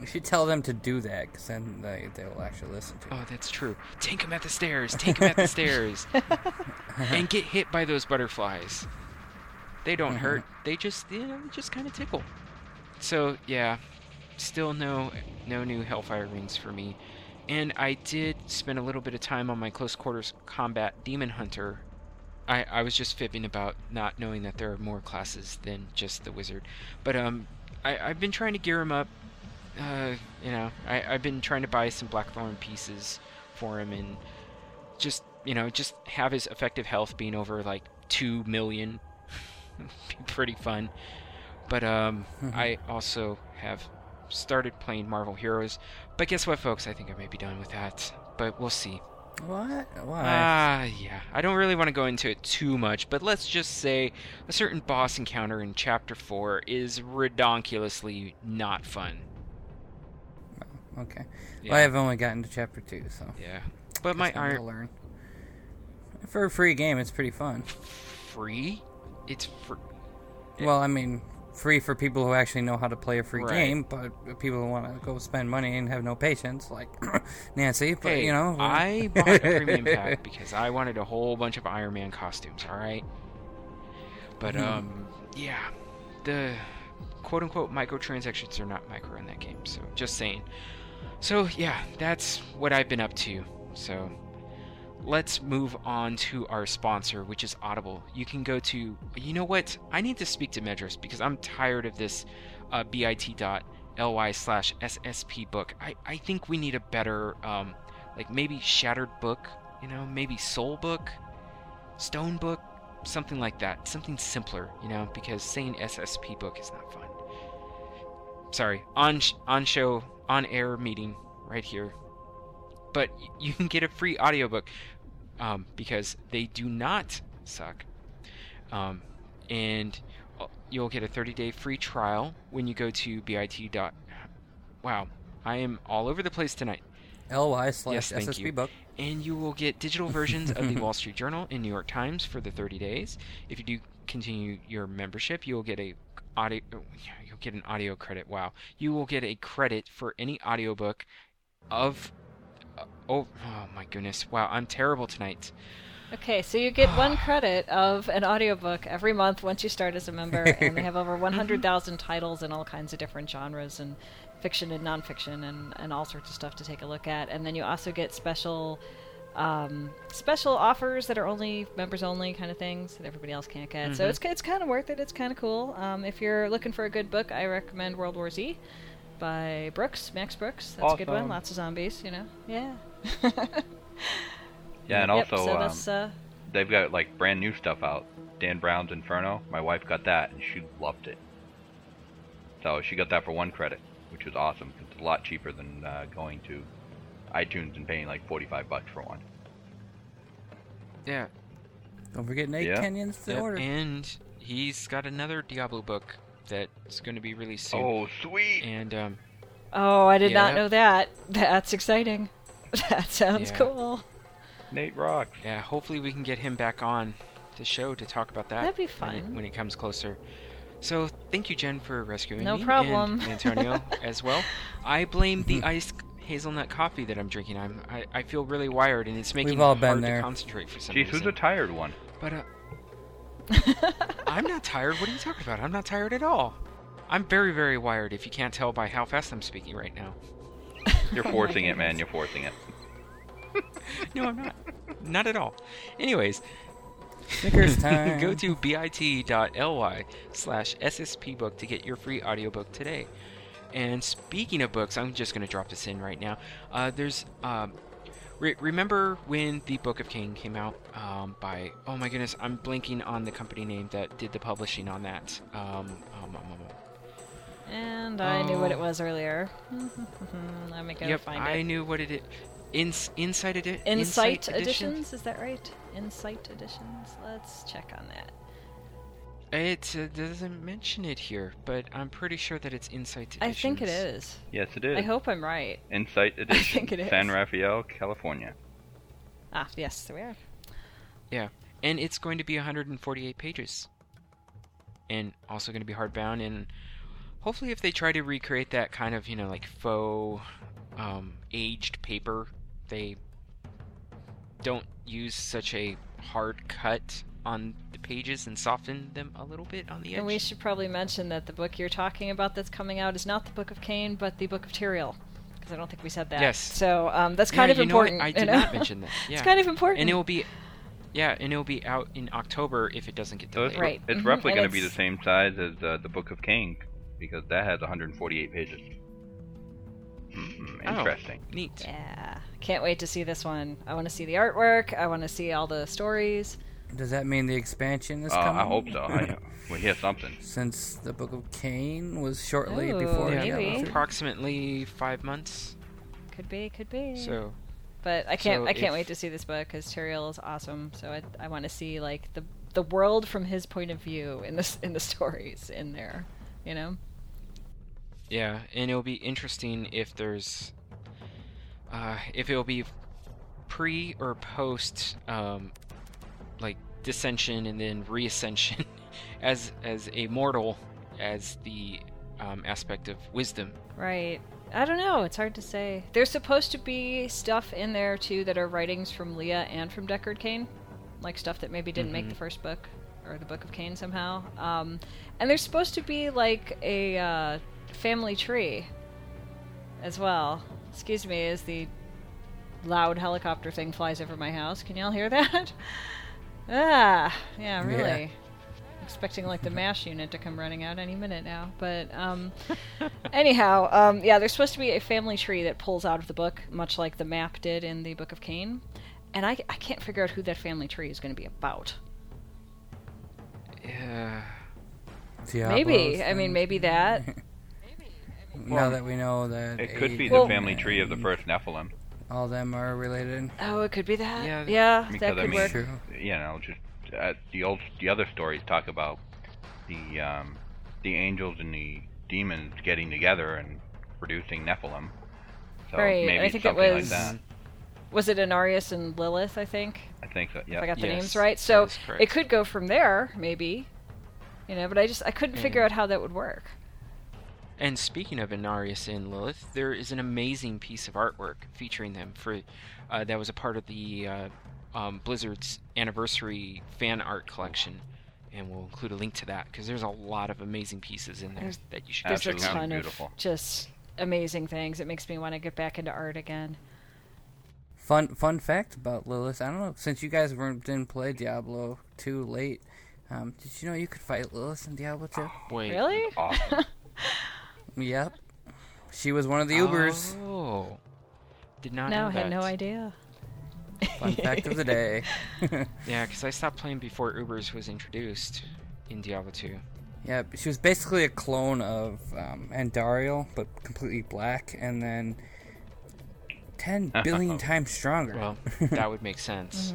We should tell them to do that because then they, they will actually listen to it. oh, that's true. Tank them at the stairs. Tank them at the stairs. (laughs) and get hit by those butterflies. They don't hurt. They just, you know, just kind of tickle. So yeah, still no no new Hellfire rings for me. And I did spend a little bit of time on my close quarters combat Demon Hunter. I, I was just fibbing about not knowing that there are more classes than just the wizard. But um, I, I've been trying to gear him up. Uh, you know, I, I've been trying to buy some Blackthorn pieces for him and just, you know, just have his effective health being over like 2 million. (laughs) Be pretty fun. But um, I also have started playing Marvel Heroes. But guess what, folks? I think I may be done with that. But we'll see. What? Why? Ah, yeah. I don't really want to go into it too much, but let's just say a certain boss encounter in Chapter 4 is redonkulously not fun. Okay. Yeah. Well, I've only gotten to chapter two, so yeah. But my iron learn. For a free game, it's pretty fun. free? It's fr- Well, I mean, free for people who actually know how to play a free Right. game, but people who want to go spend money and have no patience, like (coughs) Nancy. But Hey, you know, I bought a premium (laughs) pack because I wanted a whole bunch of Iron Man costumes, alright? But, Mhm. um, yeah. The quote unquote microtransactions are not micro in that game, so just saying. So, yeah, that's what I've been up to. So, let's move on to our sponsor, which is Audible. You can go to, you know what? I need to speak to Medros because I'm tired of this uh, bit.ly slash SSP book. I, I think we need a better, um, like maybe Shattered Book, you know, maybe Soul Book, Stone Book, something like that. Something simpler, you know, because saying SSP book is not fun. Sorry, on on show, on air meeting right here. But you can get a free audiobook um, because they do not suck. Um, and uh, you'll get a 30 day free trial when you go to bit. dot- Wow, I am all over the place tonight. ly slash Yes, you. book. And you will get digital versions of the Wall Street Journal and New York Times for the 30 days. If you do continue your membership, you will get a audio get an audio credit. Wow. You will get a credit for any audiobook of uh, oh, oh my goodness. Wow, I'm terrible tonight. Okay, so you get one credit of an audiobook every month once you start as a member, and they have over (laughs) 100,000 titles in all kinds of different genres and fiction and nonfiction and, and all sorts of stuff to take a look at. And then you also get special um, special offers that are only members only kind of things that everybody else can't get. So Mhm. it's it's kind of worth it. It's kind of cool. Um, if you're looking for a good book, I recommend World War Z by Brooks, Max Brooks. That's a good one. Lots of zombies, you know. Yeah. (laughs) Yeah, and Yep, also so um, uh, they've got like brand new stuff out. Dan Brown's Inferno. My wife got that and she loved it. So she got that for one credit, which was awesome. It's a lot cheaper than uh, going to iTunes and paying like 45 bucks for one. Yeah. Don't forget Nate Yeah. Kenyon's to Yep, order. And he's got another Diablo book that's going to be released soon. Oh, sweet! And um Oh, I did not know that. That's exciting. (laughs) That sounds Yeah. cool. Nate Rock. Yeah, hopefully we can get him back on the show to talk about that. That'd be when it- fun. when it comes closer. So thank you, Jen, for rescuing No me problem. and Antonio (laughs) as well. I blame the iced hazelnut coffee that I'm drinking. I'm I, I feel really wired, and it's making We've all it been hard there. to concentrate for some reason. Jeez, who's reason. a tired one? But uh, (laughs) I'm not tired. What are you talking about? I'm not tired at all. I'm very, very wired. If you can't tell by how fast I'm speaking right now. (laughs) You're forcing it, man. You're forcing it. (laughs) No, I'm not. not at all. Anyways, Snickers time. Go to bit.ly slash sspbook to get your free audiobook today. And speaking of books, I'm just going to drop this in right now. Uh, there's, um, re- remember when the Book of Cain came out um, by, oh my goodness, I'm blanking on the company name that did the publishing on that. Um, um, um, um, And I knew what it Oh. was earlier. (laughs) Let me go yep, find I it. knew what it is. Ins- Insight, edi- Insight, Edition? editions, is that right? Insight editions. Let's check on that. It uh, doesn't mention it here, but I'm pretty sure that it's Insight Editions. I think it is. Yes, it is. I hope I'm right. Insight (laughs) Edition. think it is. San Rafael, California. Ah, yes, there we are. Yeah, and it's going to be 148 pages and also going to be hardbound and hopefully if they try to recreate that kind of you know like faux um, aged paper they don't use such a hard cut on the pages and soften them a little bit on the edge And we should probably mention that the book you're talking about that's coming out is not the Book of Cain, but the Book of Tyrael. Because I don't think we said that. Yes. So um, that's Yeah, kind of you know what? important. I you did know? not mention (laughs) that. Yeah. It's kind of important. and it will be yeah and it will be out in october if it doesn't get So it's, delayed Right. it's Mhm. roughly going to be the same size as uh, the Book of Cain, because that has 148 pages. Mhm, Oh. Interesting. neat Yeah. Can't wait to see this one. I want to see the artwork. I want to see all the stories. Does that mean the expansion is Uh, coming? I hope so. I, (laughs) we hear something. Since the Book of Cain was shortly Ooh, before yeah, maybe. Approximately five months Could be, could be. so But I can't So I can't if- wait to see this book because Tyrael is awesome. So I I want to see like the the world from his point of view in this in the (laughs) stories in there. You know. Yeah, and it'll be interesting if there's, uh, if it'll be pre or post, um, like dissension and then reascension, (laughs) as as a mortal, as the um, aspect of wisdom. Right. I don't know. It's hard to say. There's supposed to be stuff in there too that are writings from Leah and from Deckard Cain, like stuff that maybe didn't make the first book or the Book of Cain somehow. Um, and there's supposed to be like a uh, family tree as well. Excuse me, as the loud helicopter thing flies over my house. Can y'all hear that? (laughs) ah, yeah, really. Expecting like the MASH unit to come running out any minute now. But um, (laughs) anyhow, um, yeah, there's supposed to be a family tree that pulls out of the book, much like the map did in the Book of Cain. And I, I can't figure out who that family tree is going to be about. Yeah. Diablos maybe. I mean, and- maybe that. (laughs) now that we know that It could be the Well- family tree of the first Nephilim. All them are related. Oh, it could be that. Yeah, Yeah, Because that I could mean, work. True. you know, just uh, the old, the other stories talk about the um, the angels and the demons getting together and producing Nephilim. So Right, maybe I think it was- like that. Was it Inarius and Lilith, I think? I think so. if Yeah. I got the Yes, names right. So it could go from there, maybe. You know, but I just I couldn't figure out how that would work. And speaking of Inarius and Lilith, there is an amazing piece of artwork featuring them for uh, that was a part of the uh, um, Blizzard's anniversary fan art collection, and we'll include a link to that because there's a lot of amazing pieces in there There's- that you should There's check a out. ton beautiful. of just amazing things. It makes me want to get back into art again. Fun fun fact about Lilith. I don't know since you guys weren't didn't play Diablo too late. Um, did you know you could fight Lilith in Diablo 2? Wait, Really? Awesome. (laughs) Yep. She was one of the Ubers. Oh, did not no, know I had that. no idea. Fun fact of the day. (laughs) (laughs) Yeah, because I stopped playing before Ubers was introduced in Diablo 2. Yeah, she was basically a clone of um, Andariel, but completely black, and then 10 billion times stronger. Well, (laughs) that would make sense.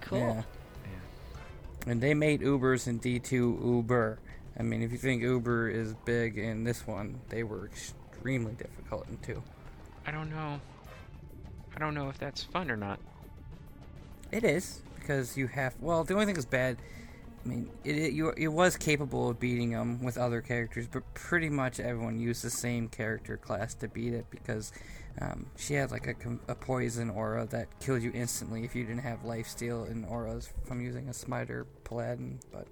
Cool. Yeah. And they made Ubers in D2 Uber. I mean, if you think Uber is big in this one, they were extremely difficult in 2. I don't know. I don't know if that's fun or not. It is because you have. Well, the only thing that's bad. I mean, it, it you it was capable of beating them with other characters, but pretty much everyone used the same character class to beat it because um, she had like a, a poison aura that killed you instantly if you didn't have life steal and auras from using a smiter paladin. But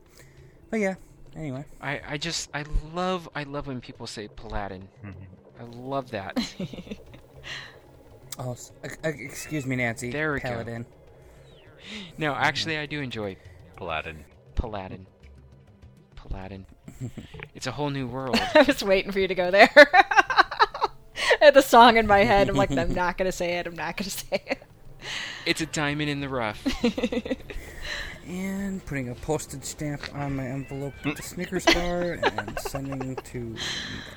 but yeah. Anyway, I, I just I love I love when people say Paladin. Mm-hmm. I love that. (laughs) (laughs) oh, excuse me, Nancy. There we go. paladin. no, actually I do enjoy Paladin. Paladin. Paladin. (laughs) it's a whole new world. I was waiting for you to go there. I had the song in my head. I'm like, I'm not gonna say it. I'm not gonna say it. It's a diamond in the rough. And putting a postage stamp on my envelope with the Snickers bar and sending to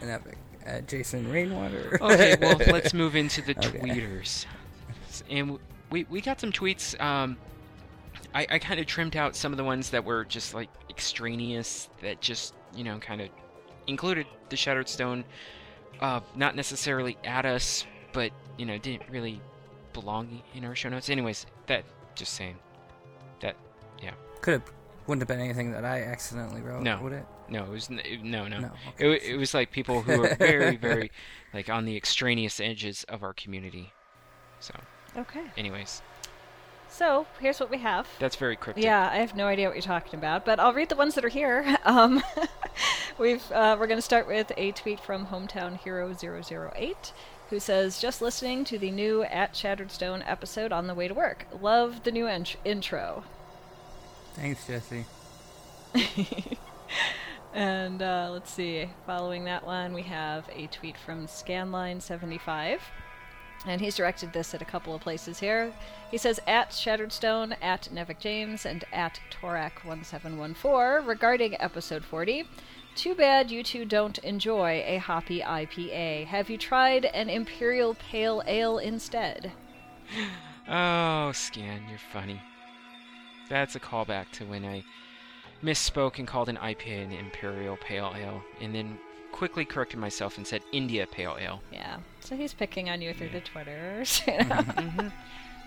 an epic uh, Jason Rainwater. Okay, well (laughs) let's move into the Okay. tweeters. And we we got some tweets. Um, I I kind of trimmed out some of the ones that were just like extraneous that just you know kind of included the Shattered Stone. Uh, not necessarily at us, but you know didn't really belong in our show notes. Anyways, that just saying that Could have, wouldn't have been anything that I accidentally wrote, No. would it? no, it was n- it- no no. No. It, it was like people who are very very like on the extraneous edges of our community. So, Okay. anyways, So here's what we have. that's very cryptic. Yeah, I have no idea what you're talking about, but I'll read the ones that are here. (laughs) Um, (laughs) we've uh, we're going to start with a tweet from Hometown Hero 008 who says, "Just listening to the new at Shattered Stone episode on the way to work. Love the new int- intro." Thanks, Jesse. (laughs) And uh, let's see. Following that one, we have a tweet from Scanline75. And he's directed this at a couple of places here. He says, at Shattered Stone, at Nevik James, and at Torak1714 regarding episode 40. Too bad you two don't enjoy a hoppy IPA. Have you tried an Imperial Pale Ale instead? (gasps) Oh, Scan, you're funny. That's a callback to when I misspoke and called an IPA an Imperial Pale Ale, and then quickly corrected myself and said India Pale Ale. Yeah. So he's picking on you through the Twitters. you know? hmm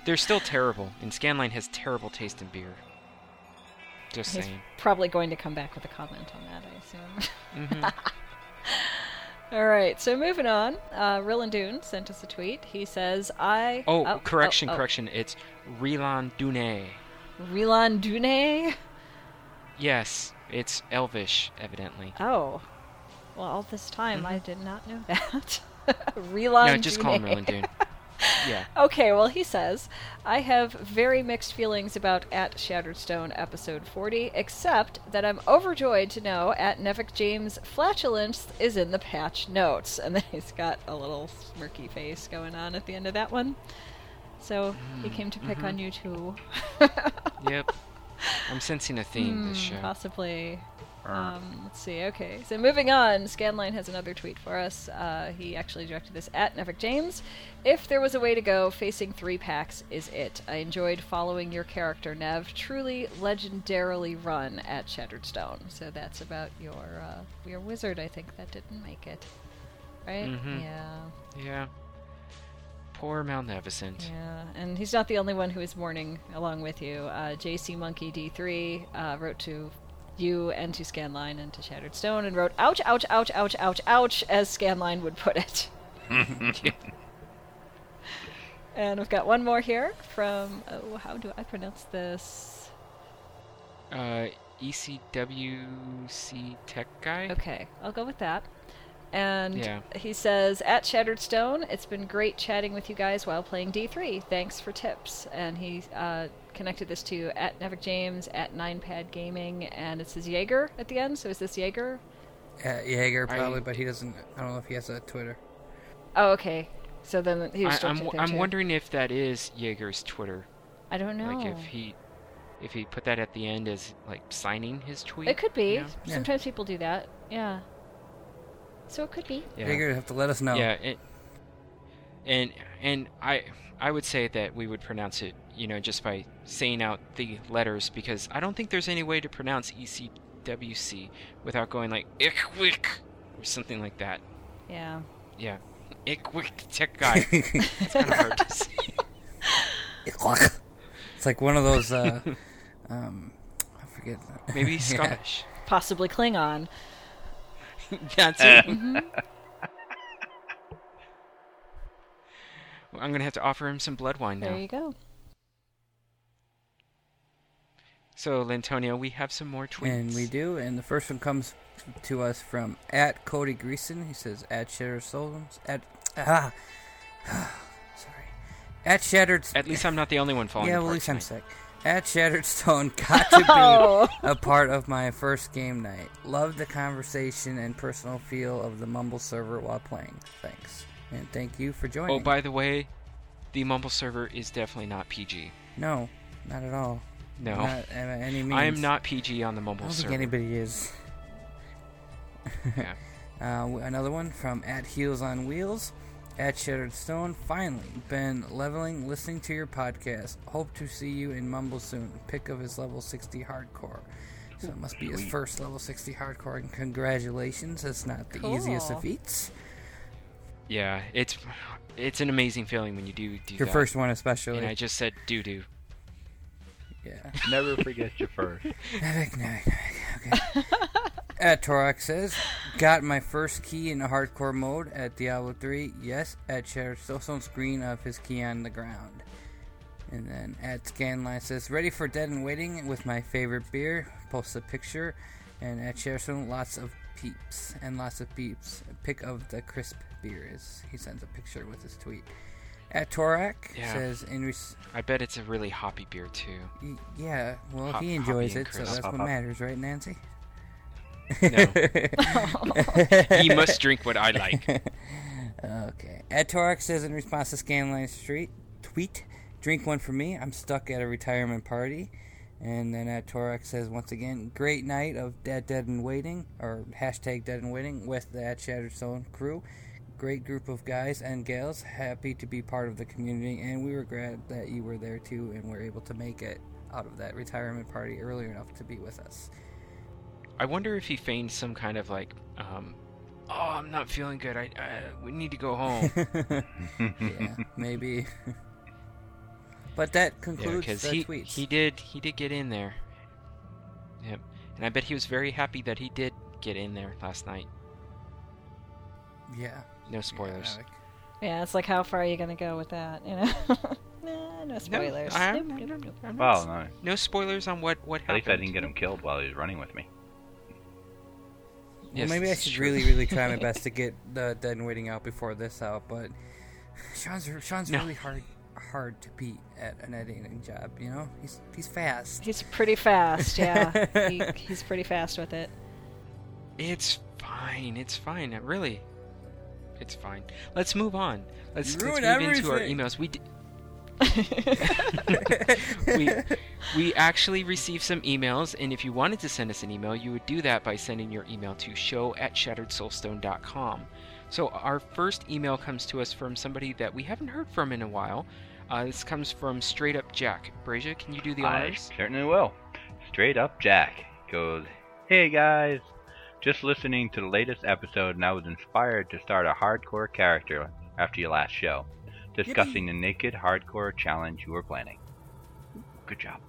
They're still terrible, and Scanline has terrible taste in beer. Just he's saying. probably going to come back with a comment on that, I assume. hmm (laughs) All right, so moving on. Uh, Dune sent us a tweet. He says, "I Oh, correction, oh, oh. correction. It's Rilan Dune. Yes, it's Elvish, evidently. Oh, well, all this time I Mhm. did not know that. Rillandoone. (laughs) No, just call him Rilan (laughs) Yeah. Okay, well, he says, I have very mixed feelings about at Shattered Stone episode 40, except that I'm overjoyed to know at Nevik James flatulence is in the patch notes. And then he's got a little smirky face going on at the end of that one. So he came to pick on you too. (laughs) Yep. I'm sensing a theme this Hmm, show. Possibly. Um, let's see. Okay, so moving on. Scanline has another tweet for us. Uh, he actually directed this at Nevik James. If there was a way to go, facing three packs is it. I enjoyed following your character, Nev. Truly legendarily run at Shattered Stone. So that's about your uh, your wizard. I think that didn't make it, right? Mhm. Yeah. Yeah. Poor Malneficent. Yeah, and he's not the only one who is mourning along with you. Uh, JC Monkey D3 uh, wrote to you and to Scanline and to Shattered Stone and wrote, ouch, ouch, ouch, ouch, ouch, ouch, as Scanline would put it. (laughs) And we've got one more here from, oh, how do I pronounce this? Uh, ECWC Tech Guy? Okay, I'll go with that. And Yeah. he says, At Shattered Stone, it's been great chatting with you guys while playing D3. Thanks for tips. And he uh, connected this to at Nevik James, at Ninepad Gaming, and it says Jaeger at the end. So is this Jaeger? Uh, Jaeger I- probably, but he doesn't. I don't know if he has a Twitter. Oh, okay. So then he was I, still I'm, there, I'm too. wondering if that is Jaeger's Twitter. I don't know. Like if he if he put that at the end as like signing his tweet. It could be. you know? Yeah. Sometimes people do that. Yeah. So it could be. Yeah. Jaeger, you have to let us know. Yeah, it, and and I I would say that we would pronounce it, you know, just by saying out the letters because I don't think there's any way to pronounce ECWC without going like Ickwick or something like that. Yeah. Yeah, Ickwick Tech Guy. (laughs) it's kind of hard to say. it's like one of those. Uh, (laughs) um, I forget. Maybe he's (laughs) Yeah. Scottish. Possibly Klingon. That's it. hmm I'm gonna have to offer him some blood wine now. There you go. So, Lantonio, we have some more tweets. And we do, and the first one comes to us from at Cody Greason. He says at Shattered Souls at ah (sighs) sorry at Shattered. At least I'm not the only one falling yeah, well, at least I'm sick. At Shattered Stone (laughs) got to be Oh. a part of my first game night. Loved the conversation and personal feel of the Mumble server while playing. Thanks, and thank you for joining. Oh, by the way, the Mumble server is definitely not PG. no, not at all. No, not at any means. I am not PG on the I Mumble don't server. think anybody is. Yeah. (laughs) Uh, another one from at Heels on Wheels, at Shattered Stone. Finally, been leveling, listening to your podcast. Hope to see you in Mumble soon. Pick of his level 60 hardcore. So it must be his first level 60 hardcore. And congratulations, it's not the easiest of feats. yeah, it's it's an amazing feeling when you do do Your that. first one, especially. And I just said doo doo. yeah. Never forget your first. (laughs) Epic, epic, epic, Okay. (laughs) at Torak says, got my first key in the hardcore mode at Diablo 3. Yes, at Shattered Stone screen of his key on the ground. And then at Scanline says, ready for Dead and Waiting with my favorite beer. Posts a picture. And at Shattered Stone, lots of peeps and lots of peeps. A pic of the crisp beer is. He sends a picture with his tweet. At Torak Yeah. says, in res- I bet it's a really hoppy beer too. y- yeah, well, Hop- he enjoys it, so that's Hop, what hop. matters, right, Nancy? No. (laughs) (laughs) he must drink what I like. Okay. Ed Torak says in response to Scanline Street tweet, "Drink one for me. I'm stuck at a retirement party." And then Ed Torak says once again, "Great night of Dead, Dead and Waiting or hashtag Dead and Waiting with the at Shattered Stone crew. great group of guys and gals, happy to be part of the community, and we were glad that you were there too and were able to make it out of that retirement party early enough to be with us. I wonder if he feigned some kind of like, um, oh, I'm not feeling good. I, I we need to go home. (laughs) yeah, maybe. but that concludes because the he tweets. he did he did get in there. Yep, and I bet he was very happy that he did get in there last night. yeah. No spoilers. Yeah, like- Yeah, it's like how far are you gonna go with that? You know? (laughs) nah, no spoilers. I Nope, am- nope, no, nope. I'm Well, no. no spoilers on what what At happened. least I didn't get him killed while he was running with me. Well, maybe I should true. really, really try my (laughs) best to get the Dead and Waiting out before this out, but Sean's Sean's No. really hard hard to beat at an editing job. You know, he's he's fast. He's pretty fast. Yeah, (laughs) he, he's pretty fast with it. It's fine. It's fine. Really, it's fine. Let's move on. Let's, let's move ruined into our emails. We d- (laughs) we we actually received some emails, and if you wanted to send us an email, you would do that by sending your email to show at shatteredsoulstone.com. So our first email comes to us from somebody that we haven't heard from in a while. Uh, this comes from Straight Up Jack. Brasia, can you do the honors? I certainly will. Straight up Jack goes, Hey guys! Just listening to the latest episode and I was inspired to start a hardcore character after your last show, discussing the naked hardcore challenge you were planning. Good job.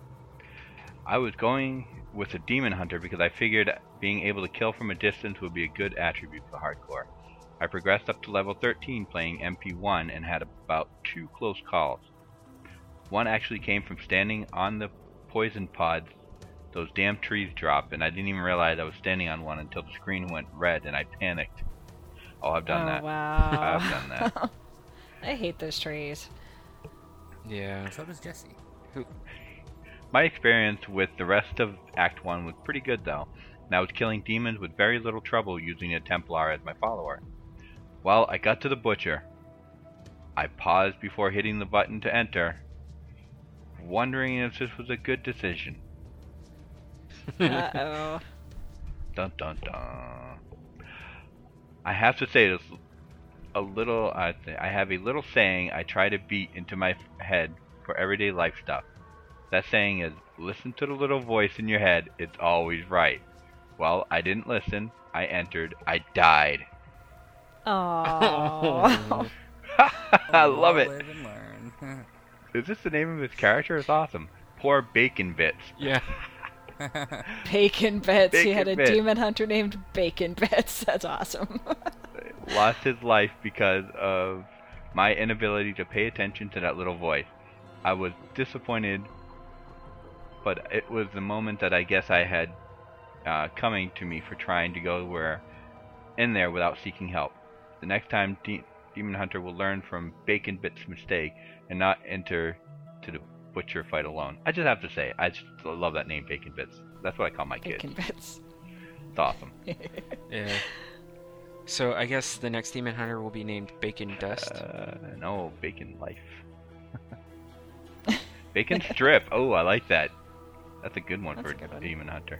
I was going with a demon hunter because I figured being able to kill from a distance would be a good attribute for hardcore. I progressed up to level 13 playing MP1 and had about two close calls. One actually came from standing on the poison pods those damn trees drop, and I didn't even realize I was standing on one until the screen went red and I panicked. Oh, I've done oh that. wow! I've done that. (laughs) I hate those trees. Yeah. So does Jesse. My experience with the rest of Act 1 was pretty good though, and I was killing demons with very little trouble using a Templar as my follower. Well, I got to the butcher. I paused before hitting the button to enter, wondering if this was a good decision. Uh oh. (laughs) Dun dun dun. I have to say this a little. I I have a little saying I try to beat into my f- head for everyday life stuff. That saying is, listen to the little voice in your head. It's always right. Well, I didn't listen. I entered. I died. Oh. (laughs) (laughs) I love We'll it. Live and learn. (laughs) Is this the name of his character? It's awesome. Poor Bacon Bits. Yeah. Bacon Bits. he had a Bits. demon hunter named Bacon Bits. That's awesome. Lost his life because of my inability to pay attention to that little voice. I was disappointed, but it was the moment that I guess I had uh, coming to me for trying to go where in there without seeking help. The next time, De- Demon Hunter will learn from Bacon Bit's mistake and not enter to the butcher fight alone. I just have to say, I just love that name, Bacon Bits. That's what I call my kids. Bacon Bits. It's awesome. (laughs) Yeah. So I guess the next demon hunter will be named Bacon Dust. Uh, no, bacon life. (laughs) bacon strip. Oh, I like that. That's a good one That's for a good one. demon hunter.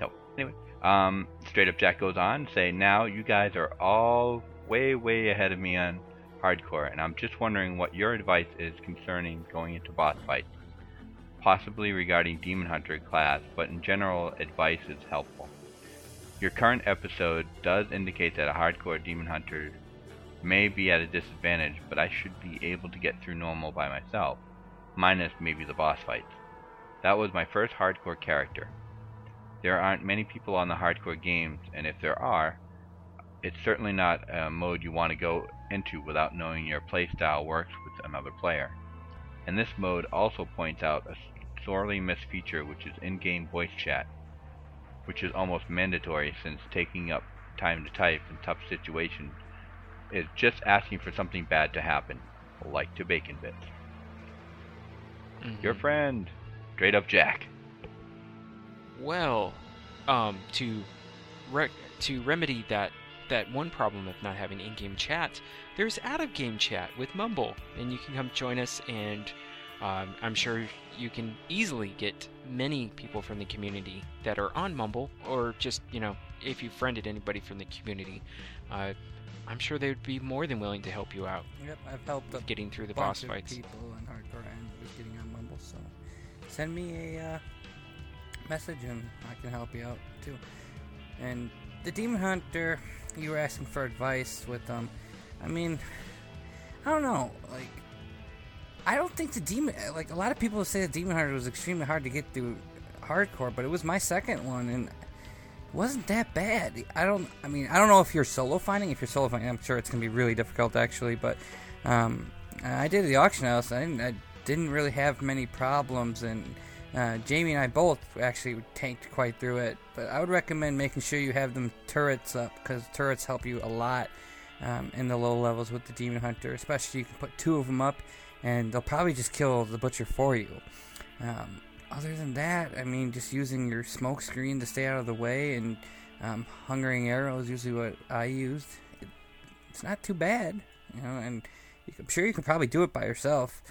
So anyway, um, straight up Jack goes on say, now you guys are all way way ahead of me on hardcore, and I'm just wondering what your advice is concerning going into boss fights, possibly regarding demon hunter class, but in general, advice is helpful. Your current episode does indicate that a hardcore demon hunter may be at a disadvantage, but I should be able to get through normal by myself, minus maybe the boss fights. That was my first hardcore character. There aren't many people on the hardcore games, and if there are, it's certainly not a mode you want to go into without knowing your playstyle works with another player. And this mode also points out a sorely missed feature which is in-game voice chat, which is almost mandatory since taking up time to type in tough situations is just asking for something bad to happen, like to Bacon Bits. Mhm. Your friend, straight up Jack. Well, um, to re- to remedy that that one problem of not having in-game chat, there's out-of-game chat with Mumble, and you can come join us. And um, I'm sure you can easily get many people from the community that are on Mumble, or just you know if you friended anybody from the community, uh, I'm sure they would be more than willing to help you out Yep, I've helped a getting through the bunch boss of fights. people in hardcore and just getting on Mumble. So send me a uh, message and I can help you out too. And the Demon Hunter, you were asking for advice with um, I mean, I don't know, like. I don't think the demon like a lot of people say the demon hunter was extremely hard to get through hardcore, but it was my second one and wasn't that bad. I don't I mean I don't know if you're solo finding. If you're solo finding, I'm sure it's gonna be really difficult actually. But um, I did the auction house. I didn't I didn't really have many problems and. Uh, Jamie and I both actually tanked quite through it, but I would recommend making sure you have them turrets up because turrets help you a lot um, in the low levels with the Demon Hunter. Especially you can put two of them up, and they'll probably just kill the butcher for you. Um, other than that, I mean, just using your smoke screen to stay out of the way and um, hungering arrows, is usually what I used. It, it's not too bad, you know, and you, I'm sure you can probably do it by yourself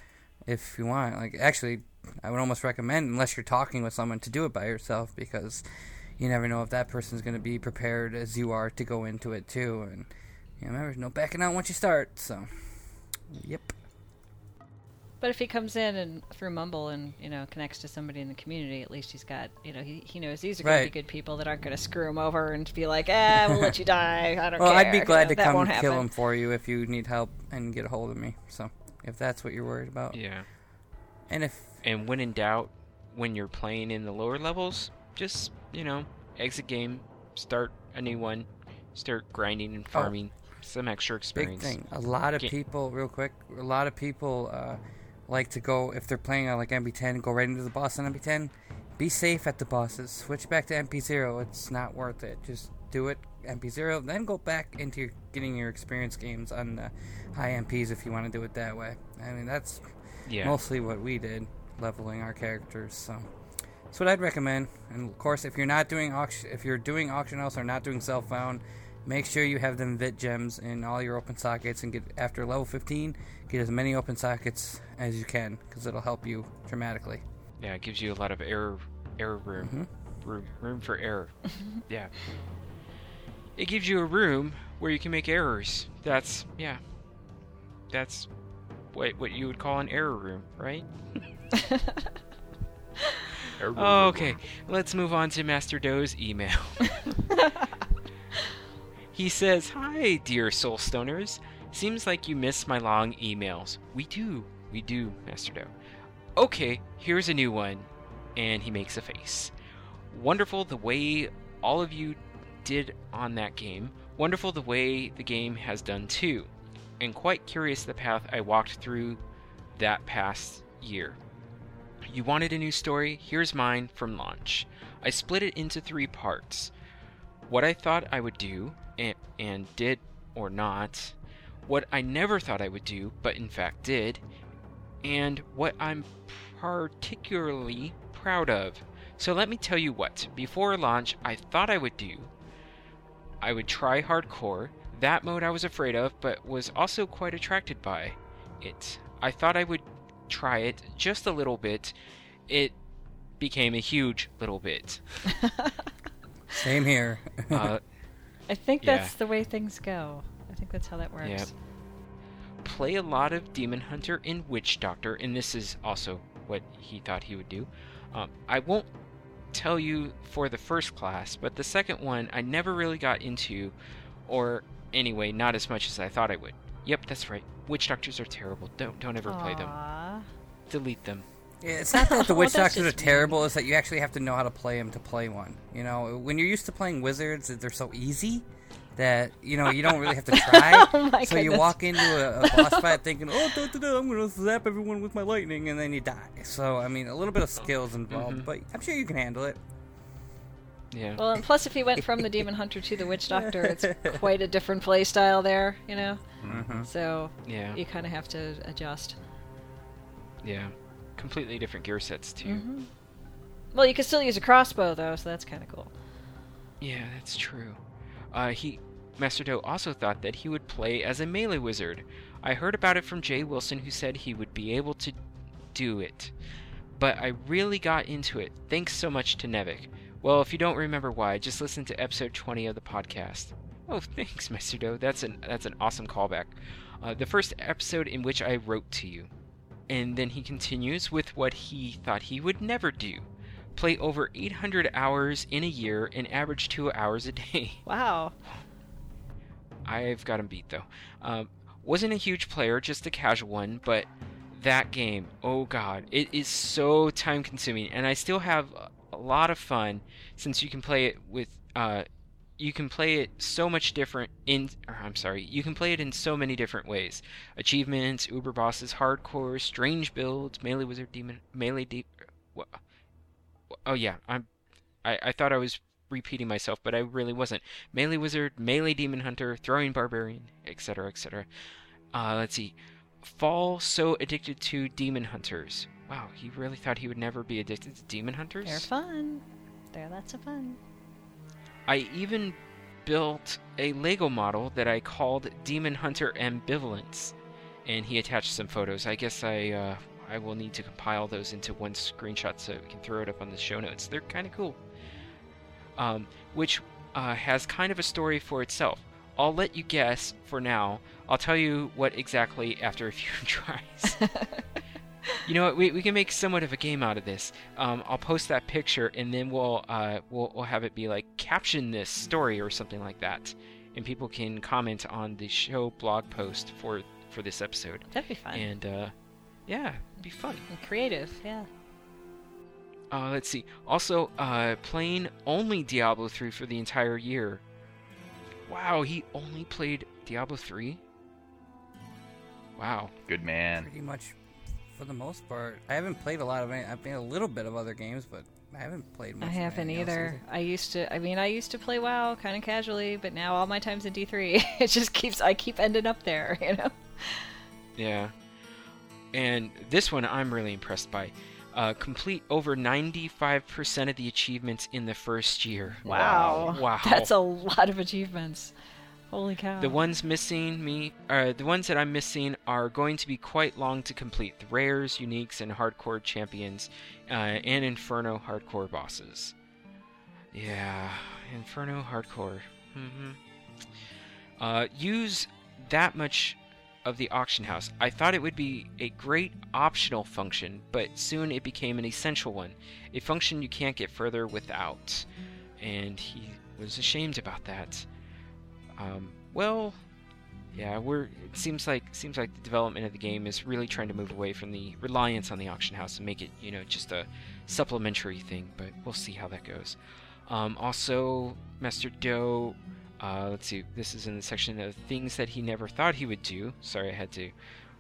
if you want. Like, actually, I would almost recommend, unless you're talking with someone, to do it by yourself because you never know if that person's going to be prepared as you are to go into it too. And you know, remember, no backing out once you start. So, yep. But if he comes in and through Mumble and you know connects to somebody in the community, at least he's got you know he, he knows these are going to be good people that aren't going to screw him over and be like, ah, we'll let you die. I don't Well, care. I'd be You glad know, to come won't kill happen. him for you if you need help and get a hold of me. So, if that's what you're worried about, Yeah. and if And when in doubt, when you're playing in the lower levels, just, you know, exit game, start a new one, start grinding and farming some extra experience. big experience. thing, a lot of Ga- people, real quick, a lot of people uh, like to go if they're playing on like MP10, go right into the boss on MP10. Be safe at the bosses. Switch back to MP0. It's not worth it. Just do it MP0, then go back into your, getting your experience games on the high MPs if you want to do it that way. I mean, that's Yeah. mostly what we did, leveling our characters. So that's what I'd recommend. And of course, if you're not doing auction, if you're doing auction house or not doing self found, make sure you have them vit gems in all your open sockets and get after level 15, get as many open sockets as you can because it'll help you dramatically. Yeah, it gives you a lot of error error room. Mhm. Room room for error. (laughs) yeah. It gives you a room where you can make errors. That's yeah. That's what what you would call an error room, right? Oh, (laughs) okay, let's move on to Master Doe's email. (laughs) he says, Hi, dear Soulstoners. Seems like you miss my long emails. We do, we do, Master Doe. Okay, here's a new one. And he makes a face. Wonderful the way all of you did on that game. Wonderful the way the game has done too. And quite curious the path I walked through that past year. You wanted a new story? Here's mine from launch. I split it into three parts. What I thought I would do, and, and did or not. What I never thought I would do, but in fact did. And what I'm particularly proud of. So let me tell you what. Before launch, I thought I would do. I would try hardcore. That mode I was afraid of, but was also quite attracted by it. I thought I would try it just a little bit. It became a huge little bit. (laughs) Same here. Uh, (laughs) I think Yeah. that's the way things go. I think that's how that works. Yep. play a lot of Demon Hunter and Witch Doctor, and this is also what he thought he would do. Um, I won't tell you for the first class, but the second one I never really got into, or anyway, not as much as I thought I would. Yep, that's right. Witch Doctors are terrible. Don't don't ever play them. Delete them. Yeah, it's not that the (laughs) witch that's doctors are just mean. terrible; it's that you actually have to know how to play them to play one. You know, when you're used to playing wizards, they're so easy that you know you don't really have to try. (laughs) Oh my so you walk into a, a boss fight thinking, "Oh, da, da, da, I'm gonna zap everyone with my lightning," and then you die. So I mean, a little bit of skills involved, Mhm. but I'm sure you can handle it. Yeah. Well, and plus, if he went from the (laughs) Demon Hunter to the Witch Doctor, it's quite a different play style there, you know? Mm-hmm. So yeah. you kind of have to adjust. Yeah. Completely different gear sets too. hmm Well, you can still use a crossbow, though, so that's kind of cool. Yeah, that's true. Uh, he, Master Doe also thought that he would play as a melee wizard. I heard about it from Jay Wilson, who said he would be able to do it. But I really got into it. Thanks so much to Nevik. Well, if you don't remember why, just listen to episode 20 of the podcast. Oh, (laughs) thanks, Mr. Doe. That's an that's an awesome callback. Uh, the first episode in which I wrote to you. And then he continues with what he thought he would never do play over 800 hours in a year and average two hours a day. (laughs) Wow. I've got him beat, though. Um, wasn't a huge player, just a casual one, but that game, oh god, it is so time consuming. And I still have a lot of fun since you can play it with. Uh, you can play it so much different in I'm sorry, you can play it in so many different ways. Achievements, uber bosses, hardcore, strange builds, melee wizard demon melee what, Oh yeah, I'm I, I thought I was repeating myself, but I really wasn't. Melee wizard, melee demon hunter, throwing barbarian, etc., etc. Uh, let's see. Fall so addicted to demon hunters. Wow, he really thought he would never be addicted to demon hunters? They're fun. They're lots of fun. I even built a Lego model that I called Demon Hunter Ambivalence, and he attached some photos. I guess I uh, I will need to compile those into one screenshot so we can throw it up on the show notes. They're kind of cool. Um, which uh, has kind of a story for itself. I'll let you guess for now. I'll tell you what exactly after a few (laughs) tries. (laughs) you know what? We, we can make somewhat of a game out of this. Um, I'll post that picture, and then we'll uh, we'll we'll have it be like caption this story or something like that, and people can comment on the show blog post for for this episode. That'd be fun. And uh, yeah, it'd be fun. And creative, yeah. Uh, let's see. Also, uh, playing only Diablo 3 for the entire year. Wow, he only played Diablo 3? Wow. Good man. Pretty much, for the most part, I haven't played a lot of. any- I've played a little bit of other games, but I haven't played much. I haven't anything else either. I used to. I mean, I used to play WoW kind of casually, but now all my time's in D3. (laughs) it just keeps. I keep ending up there. (laughs) You know. Yeah. And this one I'm really impressed by. Uh, complete over 95% of the achievements in the first year. Wow. Wow. (laughs) That's a lot of achievements. Holy cow. The ones missing me, uh, the ones that I'm missing are going to be quite long to complete. The rares, uniques, and hardcore champions, uh, and Inferno hardcore bosses. Yeah, Inferno hardcore. hmm Uh, use that much of the auction house. I thought it would be a great optional function, but soon it became an essential one, a function you can't get further without. And he was ashamed about that. Um, well, yeah, we're. It seems like seems like the development of the game is really trying to move away from the reliance on the auction house and make it, you know, just a supplementary thing. But we'll see how that goes. Um, also, Master Doe. Uh, let's see. This is in the section of things that he never thought he would do. Sorry, I had to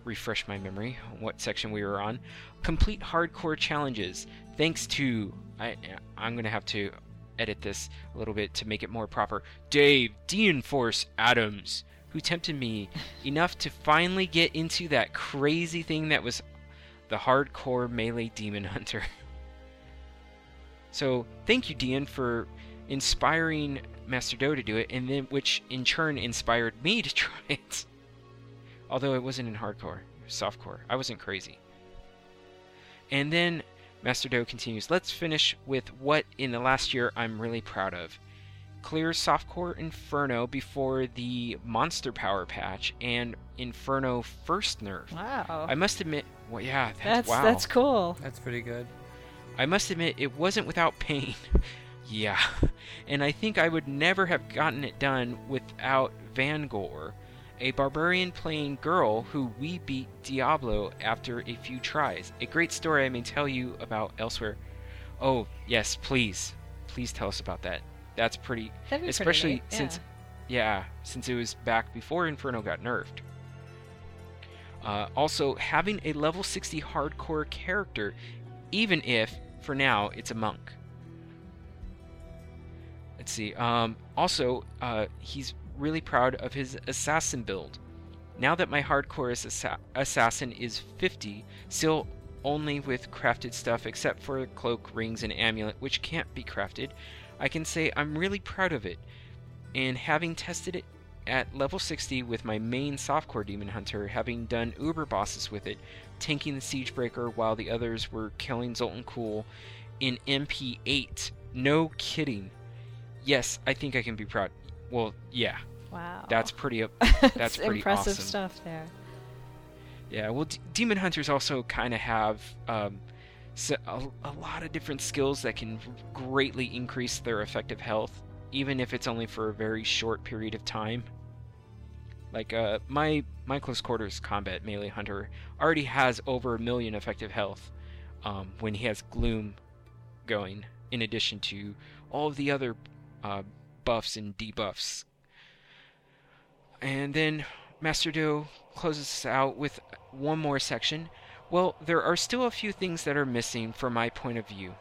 refresh my memory what section we were on. Complete hardcore challenges. Thanks to I, I'm gonna have to edit this a little bit to make it more proper. Dave Force Adams, who tempted me (laughs) enough to finally get into that crazy thing that was the hardcore melee demon (laughs) hunter. so thank you, Dean, for inspiring Master Do to do it, and then which in turn inspired me to (laughs) try it. Although it wasn't in hardcore, it was softcore. I wasn't crazy. And then Master Doe continues, let's finish with what in the last year I'm really proud of. Clear Softcore Inferno before the Monster Power patch and Inferno First Nerf. Wow. I must admit, well, yeah, that's, that's wow. that's cool. That's pretty good. I must admit, it wasn't without pain. (laughs) yeah. And I think I would never have gotten it done without Van Vangor, a barbarian playing girl who we beat Diablo after a few tries. A great story I may tell you about elsewhere. Oh, yes, please. Please tell us about that. That's pretty. Pretty especially yeah. since. Yeah, since it was back before Inferno got nerfed. Uh, also, having a level 60 hardcore character, even if, for now, it's a monk. Let's see. Um, also, uh, he's really proud of his assassin build. Now that my hardcore assa- assassin is 50, still only with crafted stuff except for cloak, rings, and amulet, which can't be crafted, I can say I'm really proud of it. And having tested it at level 60 with my main softcore demon hunter, having done uber bosses with it, tanking the siegebreaker while the others were killing Zoltun Kulle in MP8 No kidding. Yes, I think I can be proud. Well, yeah, Wow. that's pretty. (laughs) That's pretty impressive awesome. stuff there. Yeah, well, D- demon hunters also kind of have um, s- a, a lot of different skills that can greatly increase their effective health, even if it's only for a very short period of time. Like uh, my my close quarters combat melee hunter already has over a million effective health um, when he has gloom going, in addition to all of the other uh, buffs and debuffs. And then Master Do closes out with one more section. Well, there are still a few things that are missing from my point of view.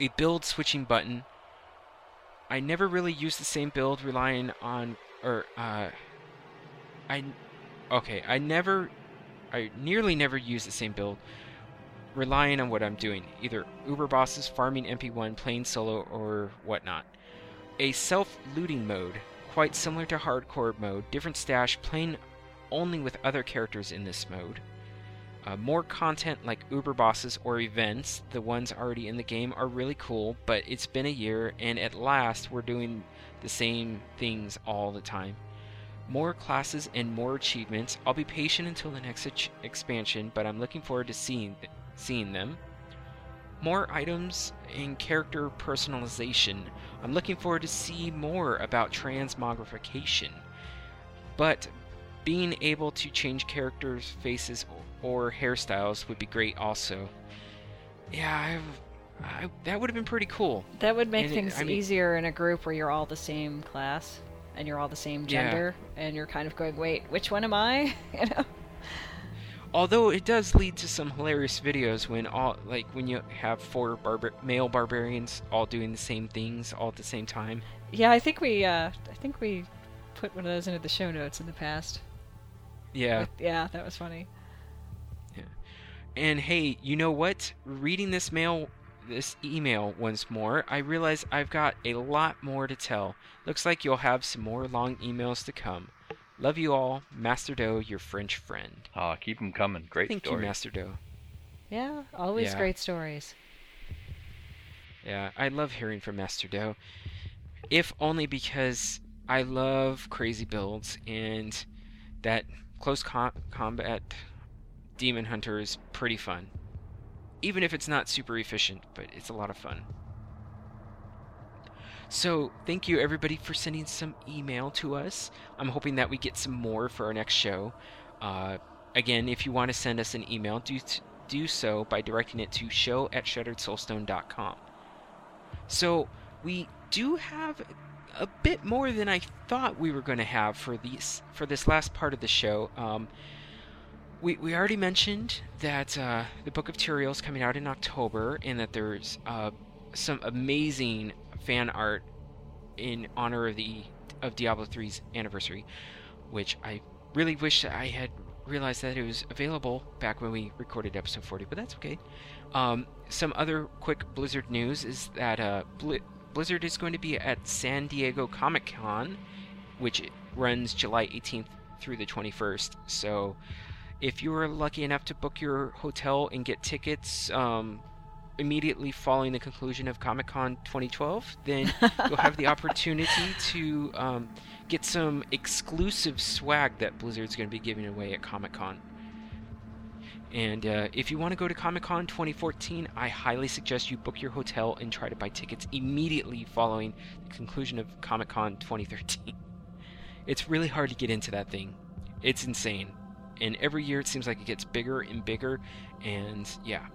A build switching button. I never really use the same build relying on or uh I okay, I never I nearly never use the same build relying on what I'm doing, either Uber bosses, farming MP1, playing solo, or whatnot. A self looting mode, quite similar to hardcore mode, different stash, playing only with other characters in this mode. Uh, more content like Uber bosses or events, the ones already in the game, are really cool, but it's been a year, and at last we're doing the same things all the time. More classes and more achievements. I'll be patient until the next ex- expansion, but I'm looking forward to seeing th- seeing them. More items and character personalization. I'm looking forward to see more about transmogrification. But being able to change characters' faces or hairstyles would be great also. Yeah, I've, I, that would have been pretty cool. That would make And it- things I mean- easier in a group where you're all the same class and you're all the same Yeah. gender and you're kind of going, wait, which one am I? (laughs) you know? Although it does lead to some hilarious videos when all like when you have four barbar- male barbarians all doing the same things all at the same time. Yeah, I think we, uh, I think we put one of those into the show notes in the past. Yeah. Yeah, that was funny. Yeah. And hey, you know what? Reading this mail this email once more, I realize I've got a lot more to tell. Looks like you'll have some more long emails to come. Love you all, Master Doe, your French friend. Aw, keep them coming. Great Thank story. you, Master Doe. Yeah, always Yeah. great stories. Yeah, I love hearing from Master Doe. If only because I love crazy builds and that close com- combat demon hunter is pretty fun. Even if it's not super efficient, but it's a lot of fun. So, thank you everybody for sending some email to us. I'm hoping that we get some more for our next show. Uh, again, if you want to send us an email, do do so by directing it to show at shatteredsoulstone.com. So we do have a bit more than I thought we were going to have for these for this last part of the show. Um, we we already mentioned that uh, the Book of Tyrael is coming out in October, and that there's uh, some amazing fan art in honor of the of Diablo 3's anniversary, which I really wish I had realized that it was available back when we recorded episode 40, but that's okay. Um, some other quick Blizzard news is that uh, Bli- Blizzard is going to be at San Diego Comic Con, which runs July 18th through the 21st. So, if you were lucky enough to book your hotel and get tickets um, immediately following the conclusion of Comic Con 2012, then (laughs) you'll have the opportunity to um, get some exclusive swag that Blizzard's going to be giving away at Comic Con. And uh, if you want to go to Comic Con 2014, I highly suggest you book your hotel and try to buy tickets immediately following the conclusion of Comic Con 2013. It's really hard to get into that thing. It's insane. And every year it seems like it gets bigger and bigger, and yeah,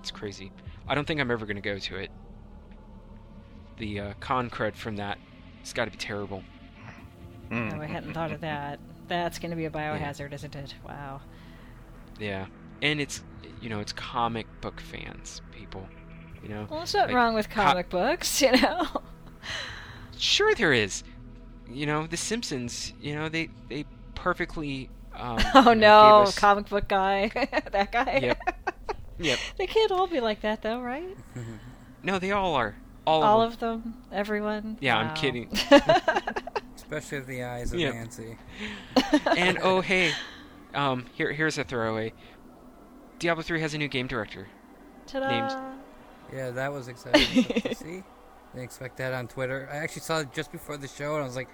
it's crazy. I don't think I'm ever going to go to it. The uh, con cred from that, it's got to be terrible. Mm. No, I hadn't thought of that. That's going to be a biohazard, isn't it? Wow. Yeah, and it's you know it's comic book fans, people. You know, Well, there's nothing Like, wrong with co- comic books, (laughs) you know. sure there is. You know, The Simpsons. You know, they they perfectly. Um, (laughs) oh you know, no, gave us- comic book guy, (laughs) that guy. Yep. Yep. (laughs) They can't all be like that, though, right? No, they all are. All, all of of them, everyone. Yeah, I'm kidding. (laughs) Especially with the eyes of Yep. Nancy. (laughs) and oh hey, um, here here's a throwaway. Diablo 3 has a new game director. Ta-da! named- Yeah, that was exciting to see. Didn't expect that on Twitter. I actually saw it just before the show, and I was like,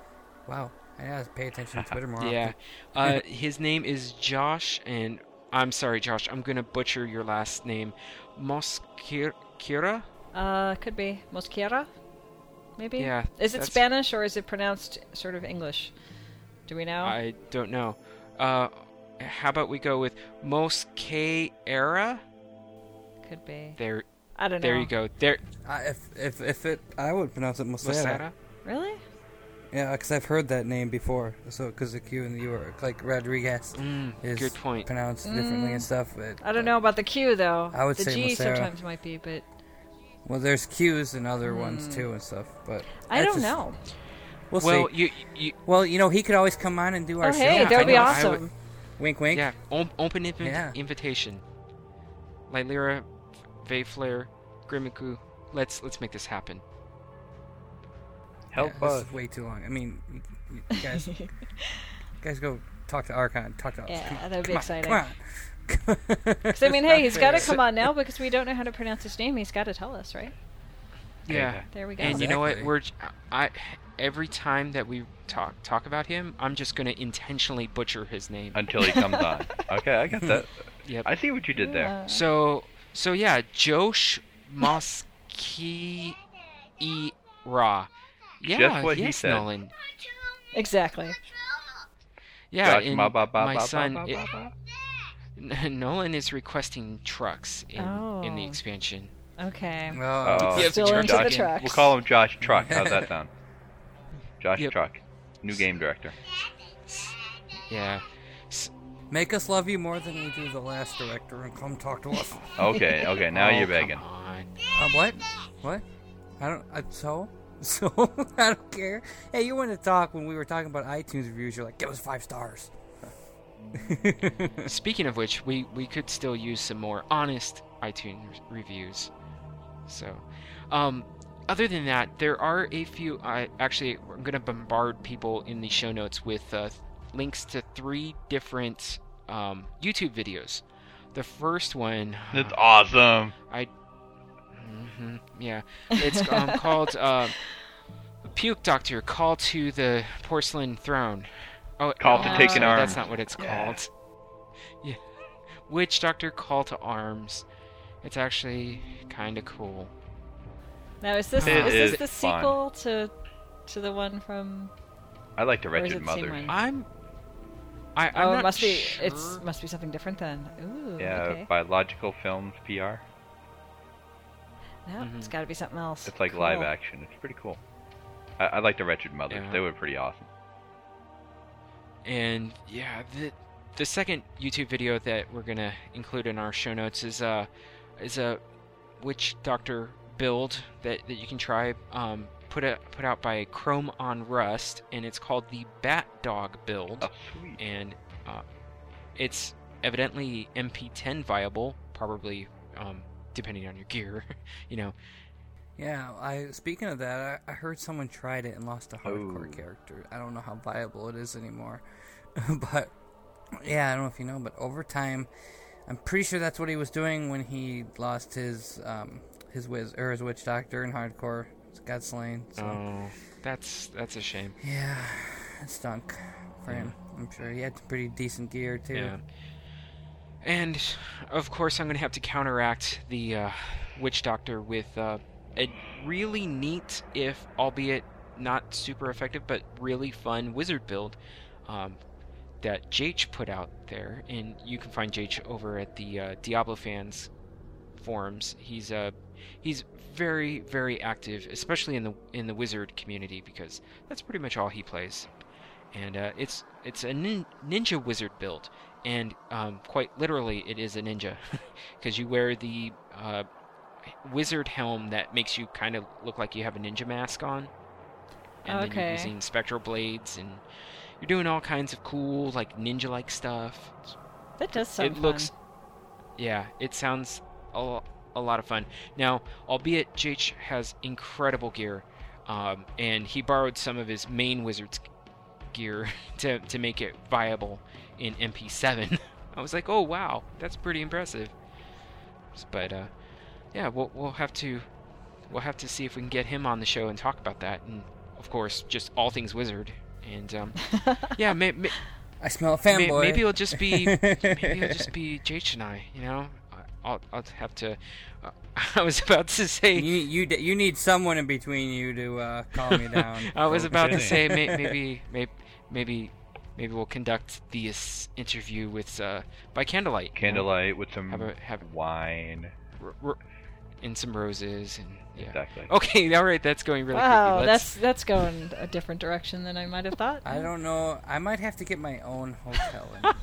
"Wow, I gotta pay attention to Twitter more." Yeah. Uh, his name is Josh, and I'm sorry, Josh. I'm gonna butcher your last name. Mosquera? Uh, could be Mosquera, maybe. Yeah, Is it Spanish or is it pronounced sort of English? Do we know? I don't know. Uh, how about we go with Mosquera? Could be. There, I don't know. there you go. There, I, if if if it, I would pronounce it Mosera. Mosera. Really? Yeah, because I've heard that name before. So because the Q and the U are like Rodriguez Mm, is good point. pronounced differently and stuff. But, I don't know about the Q though. I would say the say G Mosera. sometimes might be, but Well, there's Q's and other ones too and stuff. But. I don't just- know. We'll Well, see. you, you, Well, you know, he could always come on and do our Oh, show. hey, that would be know, I would- awesome. Wink, wink. yeah, om- open invi- Yeah. invitation. Lylirra, Vaeflare, Grimiku. Let's let's make this happen. Help Yeah, this us. is way too long. I mean, you, guys, (laughs) you guys go talk to Archon. Talk to us. Yeah, Come that would be come on, (laughs) exciting. Come on. Because I mean, (laughs) hey, he's got to come on now because we don't know how to pronounce his name. He's got to tell us, right? Yeah. There we go. And you know what? We're I every time that we talk talk about him, I'm just gonna intentionally butcher his name. Until he comes on. Okay, I got that. Yep. I see what you did there. Uh, So so yeah, Josh Moskira. Yeah, Just what he said. Nolan. exactly. Yeah, Josh, and ma ba ba my ba ba son ba it- (laughs) Nolan is requesting trucks in in the Oh. expansion. Okay. Well, Oh, Yeah, Still Josh- into the Josh- trucks. We'll call him Josh Truck. How's that (laughs) sound? Josh Yep. Truck, new game director. Yeah. Make us love you more than we do the last director, and come talk to us. Okay, okay, now (laughs) oh, you're come begging. on. Uh, what? What? I don't. I, so? (laughs) So I don't care. Hey, you wanted to talk when we were talking about iTunes reviews. You're like, give us five stars. (laughs) Speaking of which, we, we could still use some more honest iTunes reviews. So, um, other than that, there are a few. I actually, I'm going to bombard people in the show notes with uh, links to three different um, YouTube videos. The first one, That's awesome. I, hmm yeah, it's um, (laughs) called uh, "Puke Doctor: Call to the Porcelain Throne." Oh, Call oh, to take an sorry, That's not what it's Yeah. called. (laughs) Yeah, Witch Doctor: Call to Arms. It's actually kind of cool. Now is this It is is this the fun. sequel to to the one from? I like the Or is Wretched it the same Mother. I'm. I, I'm oh, it must be. sure. It's must be something different then. Ooh. Yeah, Okay. Biological Films PR. No, it's Mhm. got to be something else. It's like live action. It's pretty cool. I, I like the Wretched Mothers. Yeah. They were pretty awesome. And yeah, the the second YouTube video that we're gonna include in our show notes is uh is a witch doctor build that, that you can try um, put a, put out by Chrome on Rust, and it's called the Bat Dog build, Oh, sweet. and uh, it's evidently MP10 viable, probably um, depending on your gear, (laughs) you know. Yeah, I speaking of that, I, I heard someone tried it and lost a hardcore Oh. character. I don't know how viable it is anymore, (laughs) but yeah, I don't know if you know, but over time, I'm pretty sure that's what he was doing when he lost his um his wiz or his witch doctor in hardcore. Got slain. So Oh, that's that's a shame. yeah, it stunk for him. I'm sure he had some pretty decent gear too. Yeah. And of course, I'm going to have to counteract the uh, witch doctor with uh, a really neat, if albeit not super effective, but really fun wizard build um, that Jh put out there. And you can find Jh over at the uh, Diablo fans forums. He's uh, he's very very active, especially in the in the wizard community because that's pretty much all he plays. And uh, it's it's a nin- ninja wizard build, and um, quite literally, it is a ninja (laughs) because you wear the uh, wizard helm that makes you kind of look like you have a ninja mask on, and then you're using spectral blades, and you're doing all kinds of cool like ninja-like stuff. That does sound it looks, yeah, it sounds a, a lot of fun. Now, albeit Jh has incredible gear, um, and he borrowed some of his main wizard's gear (laughs) to, to make it viable in MP7. (laughs) I was like, oh wow, that's pretty impressive. But uh, yeah, we'll we'll have to we'll have to see if we can get him on the show and talk about that, and of course, just all things wizard. And um, (laughs) yeah, may, may, I smell a may, fanboy. maybe it'll just be maybe it'll just be Jh and I. You know, I- I'll I'll have to. Uh, I was about to say. You you you need someone in between you to uh, calm me down. I was about to say may, maybe maybe maybe maybe we'll conduct this interview with uh, by candlelight. you know? Candlelight with some Have a have wine. r- r- and some roses and yeah. Exactly. Okay, (laughs) all right, that's going really wow, that's that's going a different direction than I might have thought. I don't know. I might have to get my own hotel. In. (laughs) (laughs)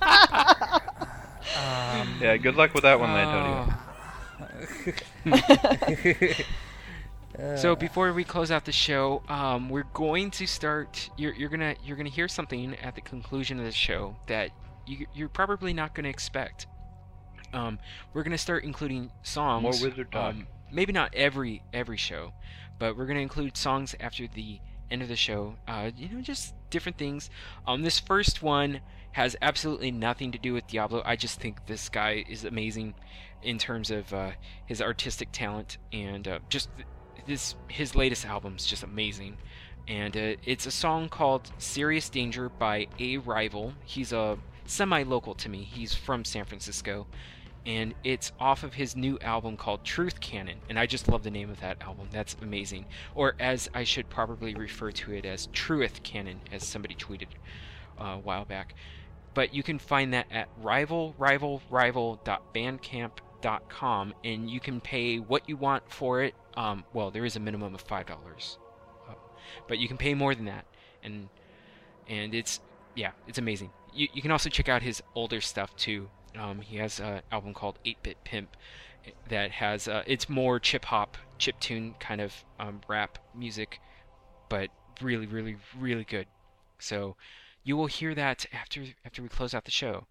um, Yeah, good luck with that one, Lantonio. So before we close out the show, um, we're going to start. You're, you're gonna you're gonna hear something at the conclusion of the show that you, you're probably not gonna expect. Um, we're gonna start including songs. More wizard talk. Um, maybe not every every show, but we're gonna include songs after the end of the show. Uh, you know, just different things. Um, this first one has absolutely nothing to do with Diablo. I just think this guy is amazing in terms of uh, his artistic talent and uh, just this his latest album is just amazing. And uh, it's a song called "Serious Danger" by A Rival. He's a semi-local to me. He's from San Francisco, and it's off of his new album called Truth Canon. And I just love the name of that album. That's amazing. Or as I should probably refer to it as Truth Canon, as somebody tweeted uh, a while back. But you can find that at rival rival rival.bandcamp.com, and you can pay what you want for it. Um, well, there is a minimum of five dollars, uh, but you can pay more than that, and and it's yeah, it's amazing. You you can also check out his older stuff too. Um, he has an album called 8-Bit Pimp that has uh, it's more chip hop, chip tune kind of um, rap music, but really, really, really good. So you will hear that after after we close out the show.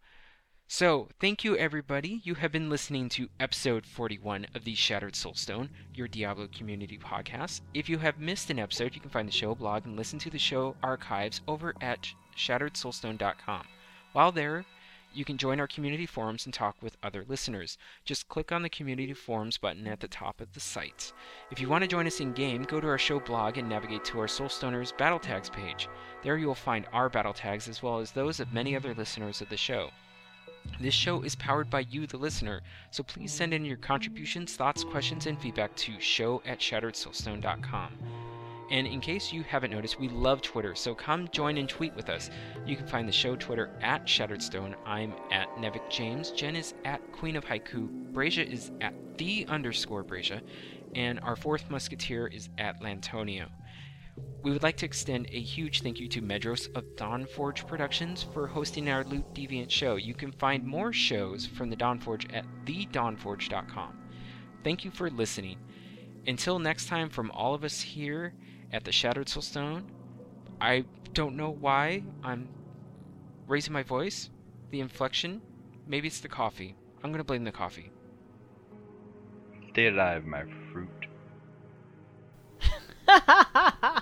So, thank you everybody. You have been listening to episode 41 of the Shattered Soulstone, your Diablo community podcast. If you have missed an episode, you can find the show blog and listen to the show archives over at shatteredsoulstone.com. While there, you can join our community forums and talk with other listeners. Just click on the community forums button at the top of the site. If you want to join us in game, go to our show blog and navigate to our Soulstoners Battle Tags page. There you will find our battle tags as well as those of many other listeners of the show. This show is powered by you, the listener, so please send in your contributions, thoughts, questions, and feedback to show at shatteredsoulstone.com. And in case you haven't noticed, we love Twitter, so come join and tweet with us. You can find the show Twitter at Shatteredstone. I'm at Nevik James. Jen is at Queen of Haiku. Brazia is at the underscore Brazia. And our fourth musketeer is at Lantonio. We would like to extend a huge thank you to Medros of Dawnforge Productions for hosting our Loot Deviant show. You can find more shows from the Dawnforge at thedawnforge.com. Thank you for listening. Until next time, from all of us here at the Shattered Soulstone, I don't know why I'm raising my voice, the inflection. Maybe it's the coffee. I'm going to blame the coffee. Stay alive, my fruit. (laughs)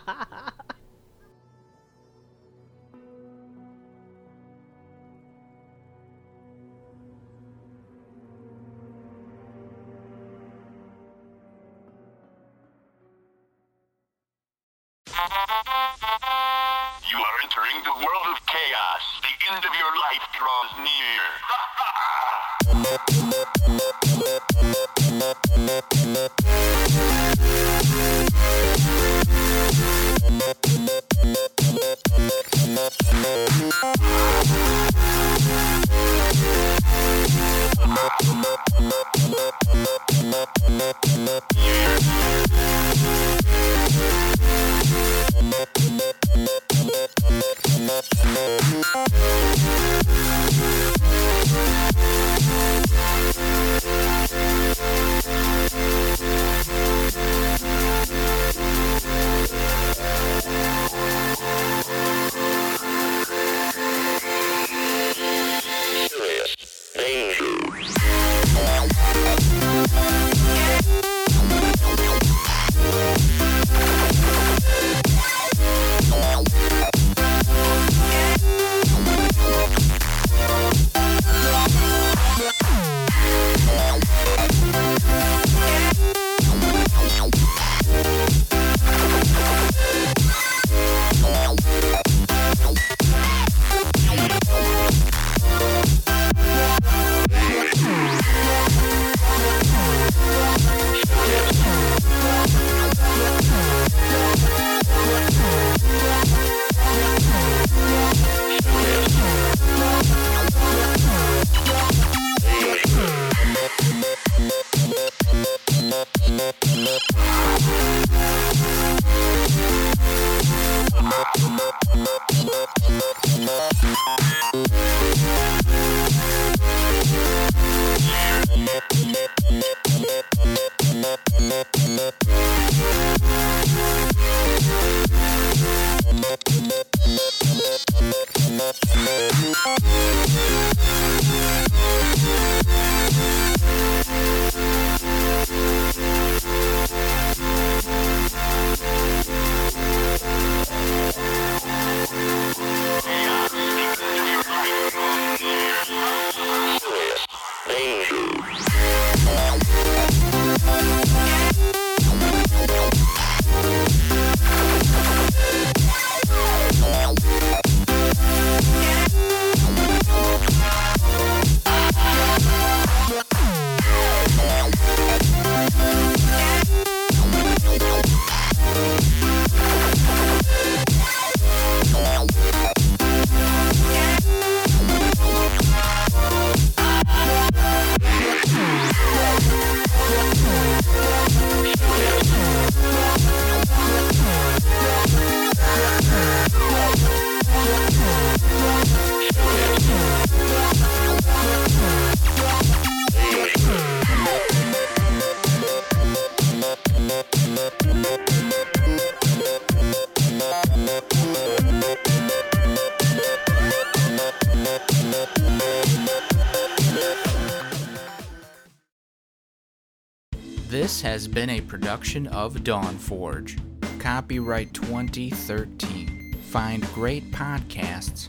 has been a production of Dawnforge. Copyright 2013. Find great podcasts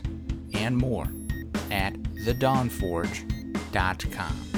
and more at thedawnforge.com.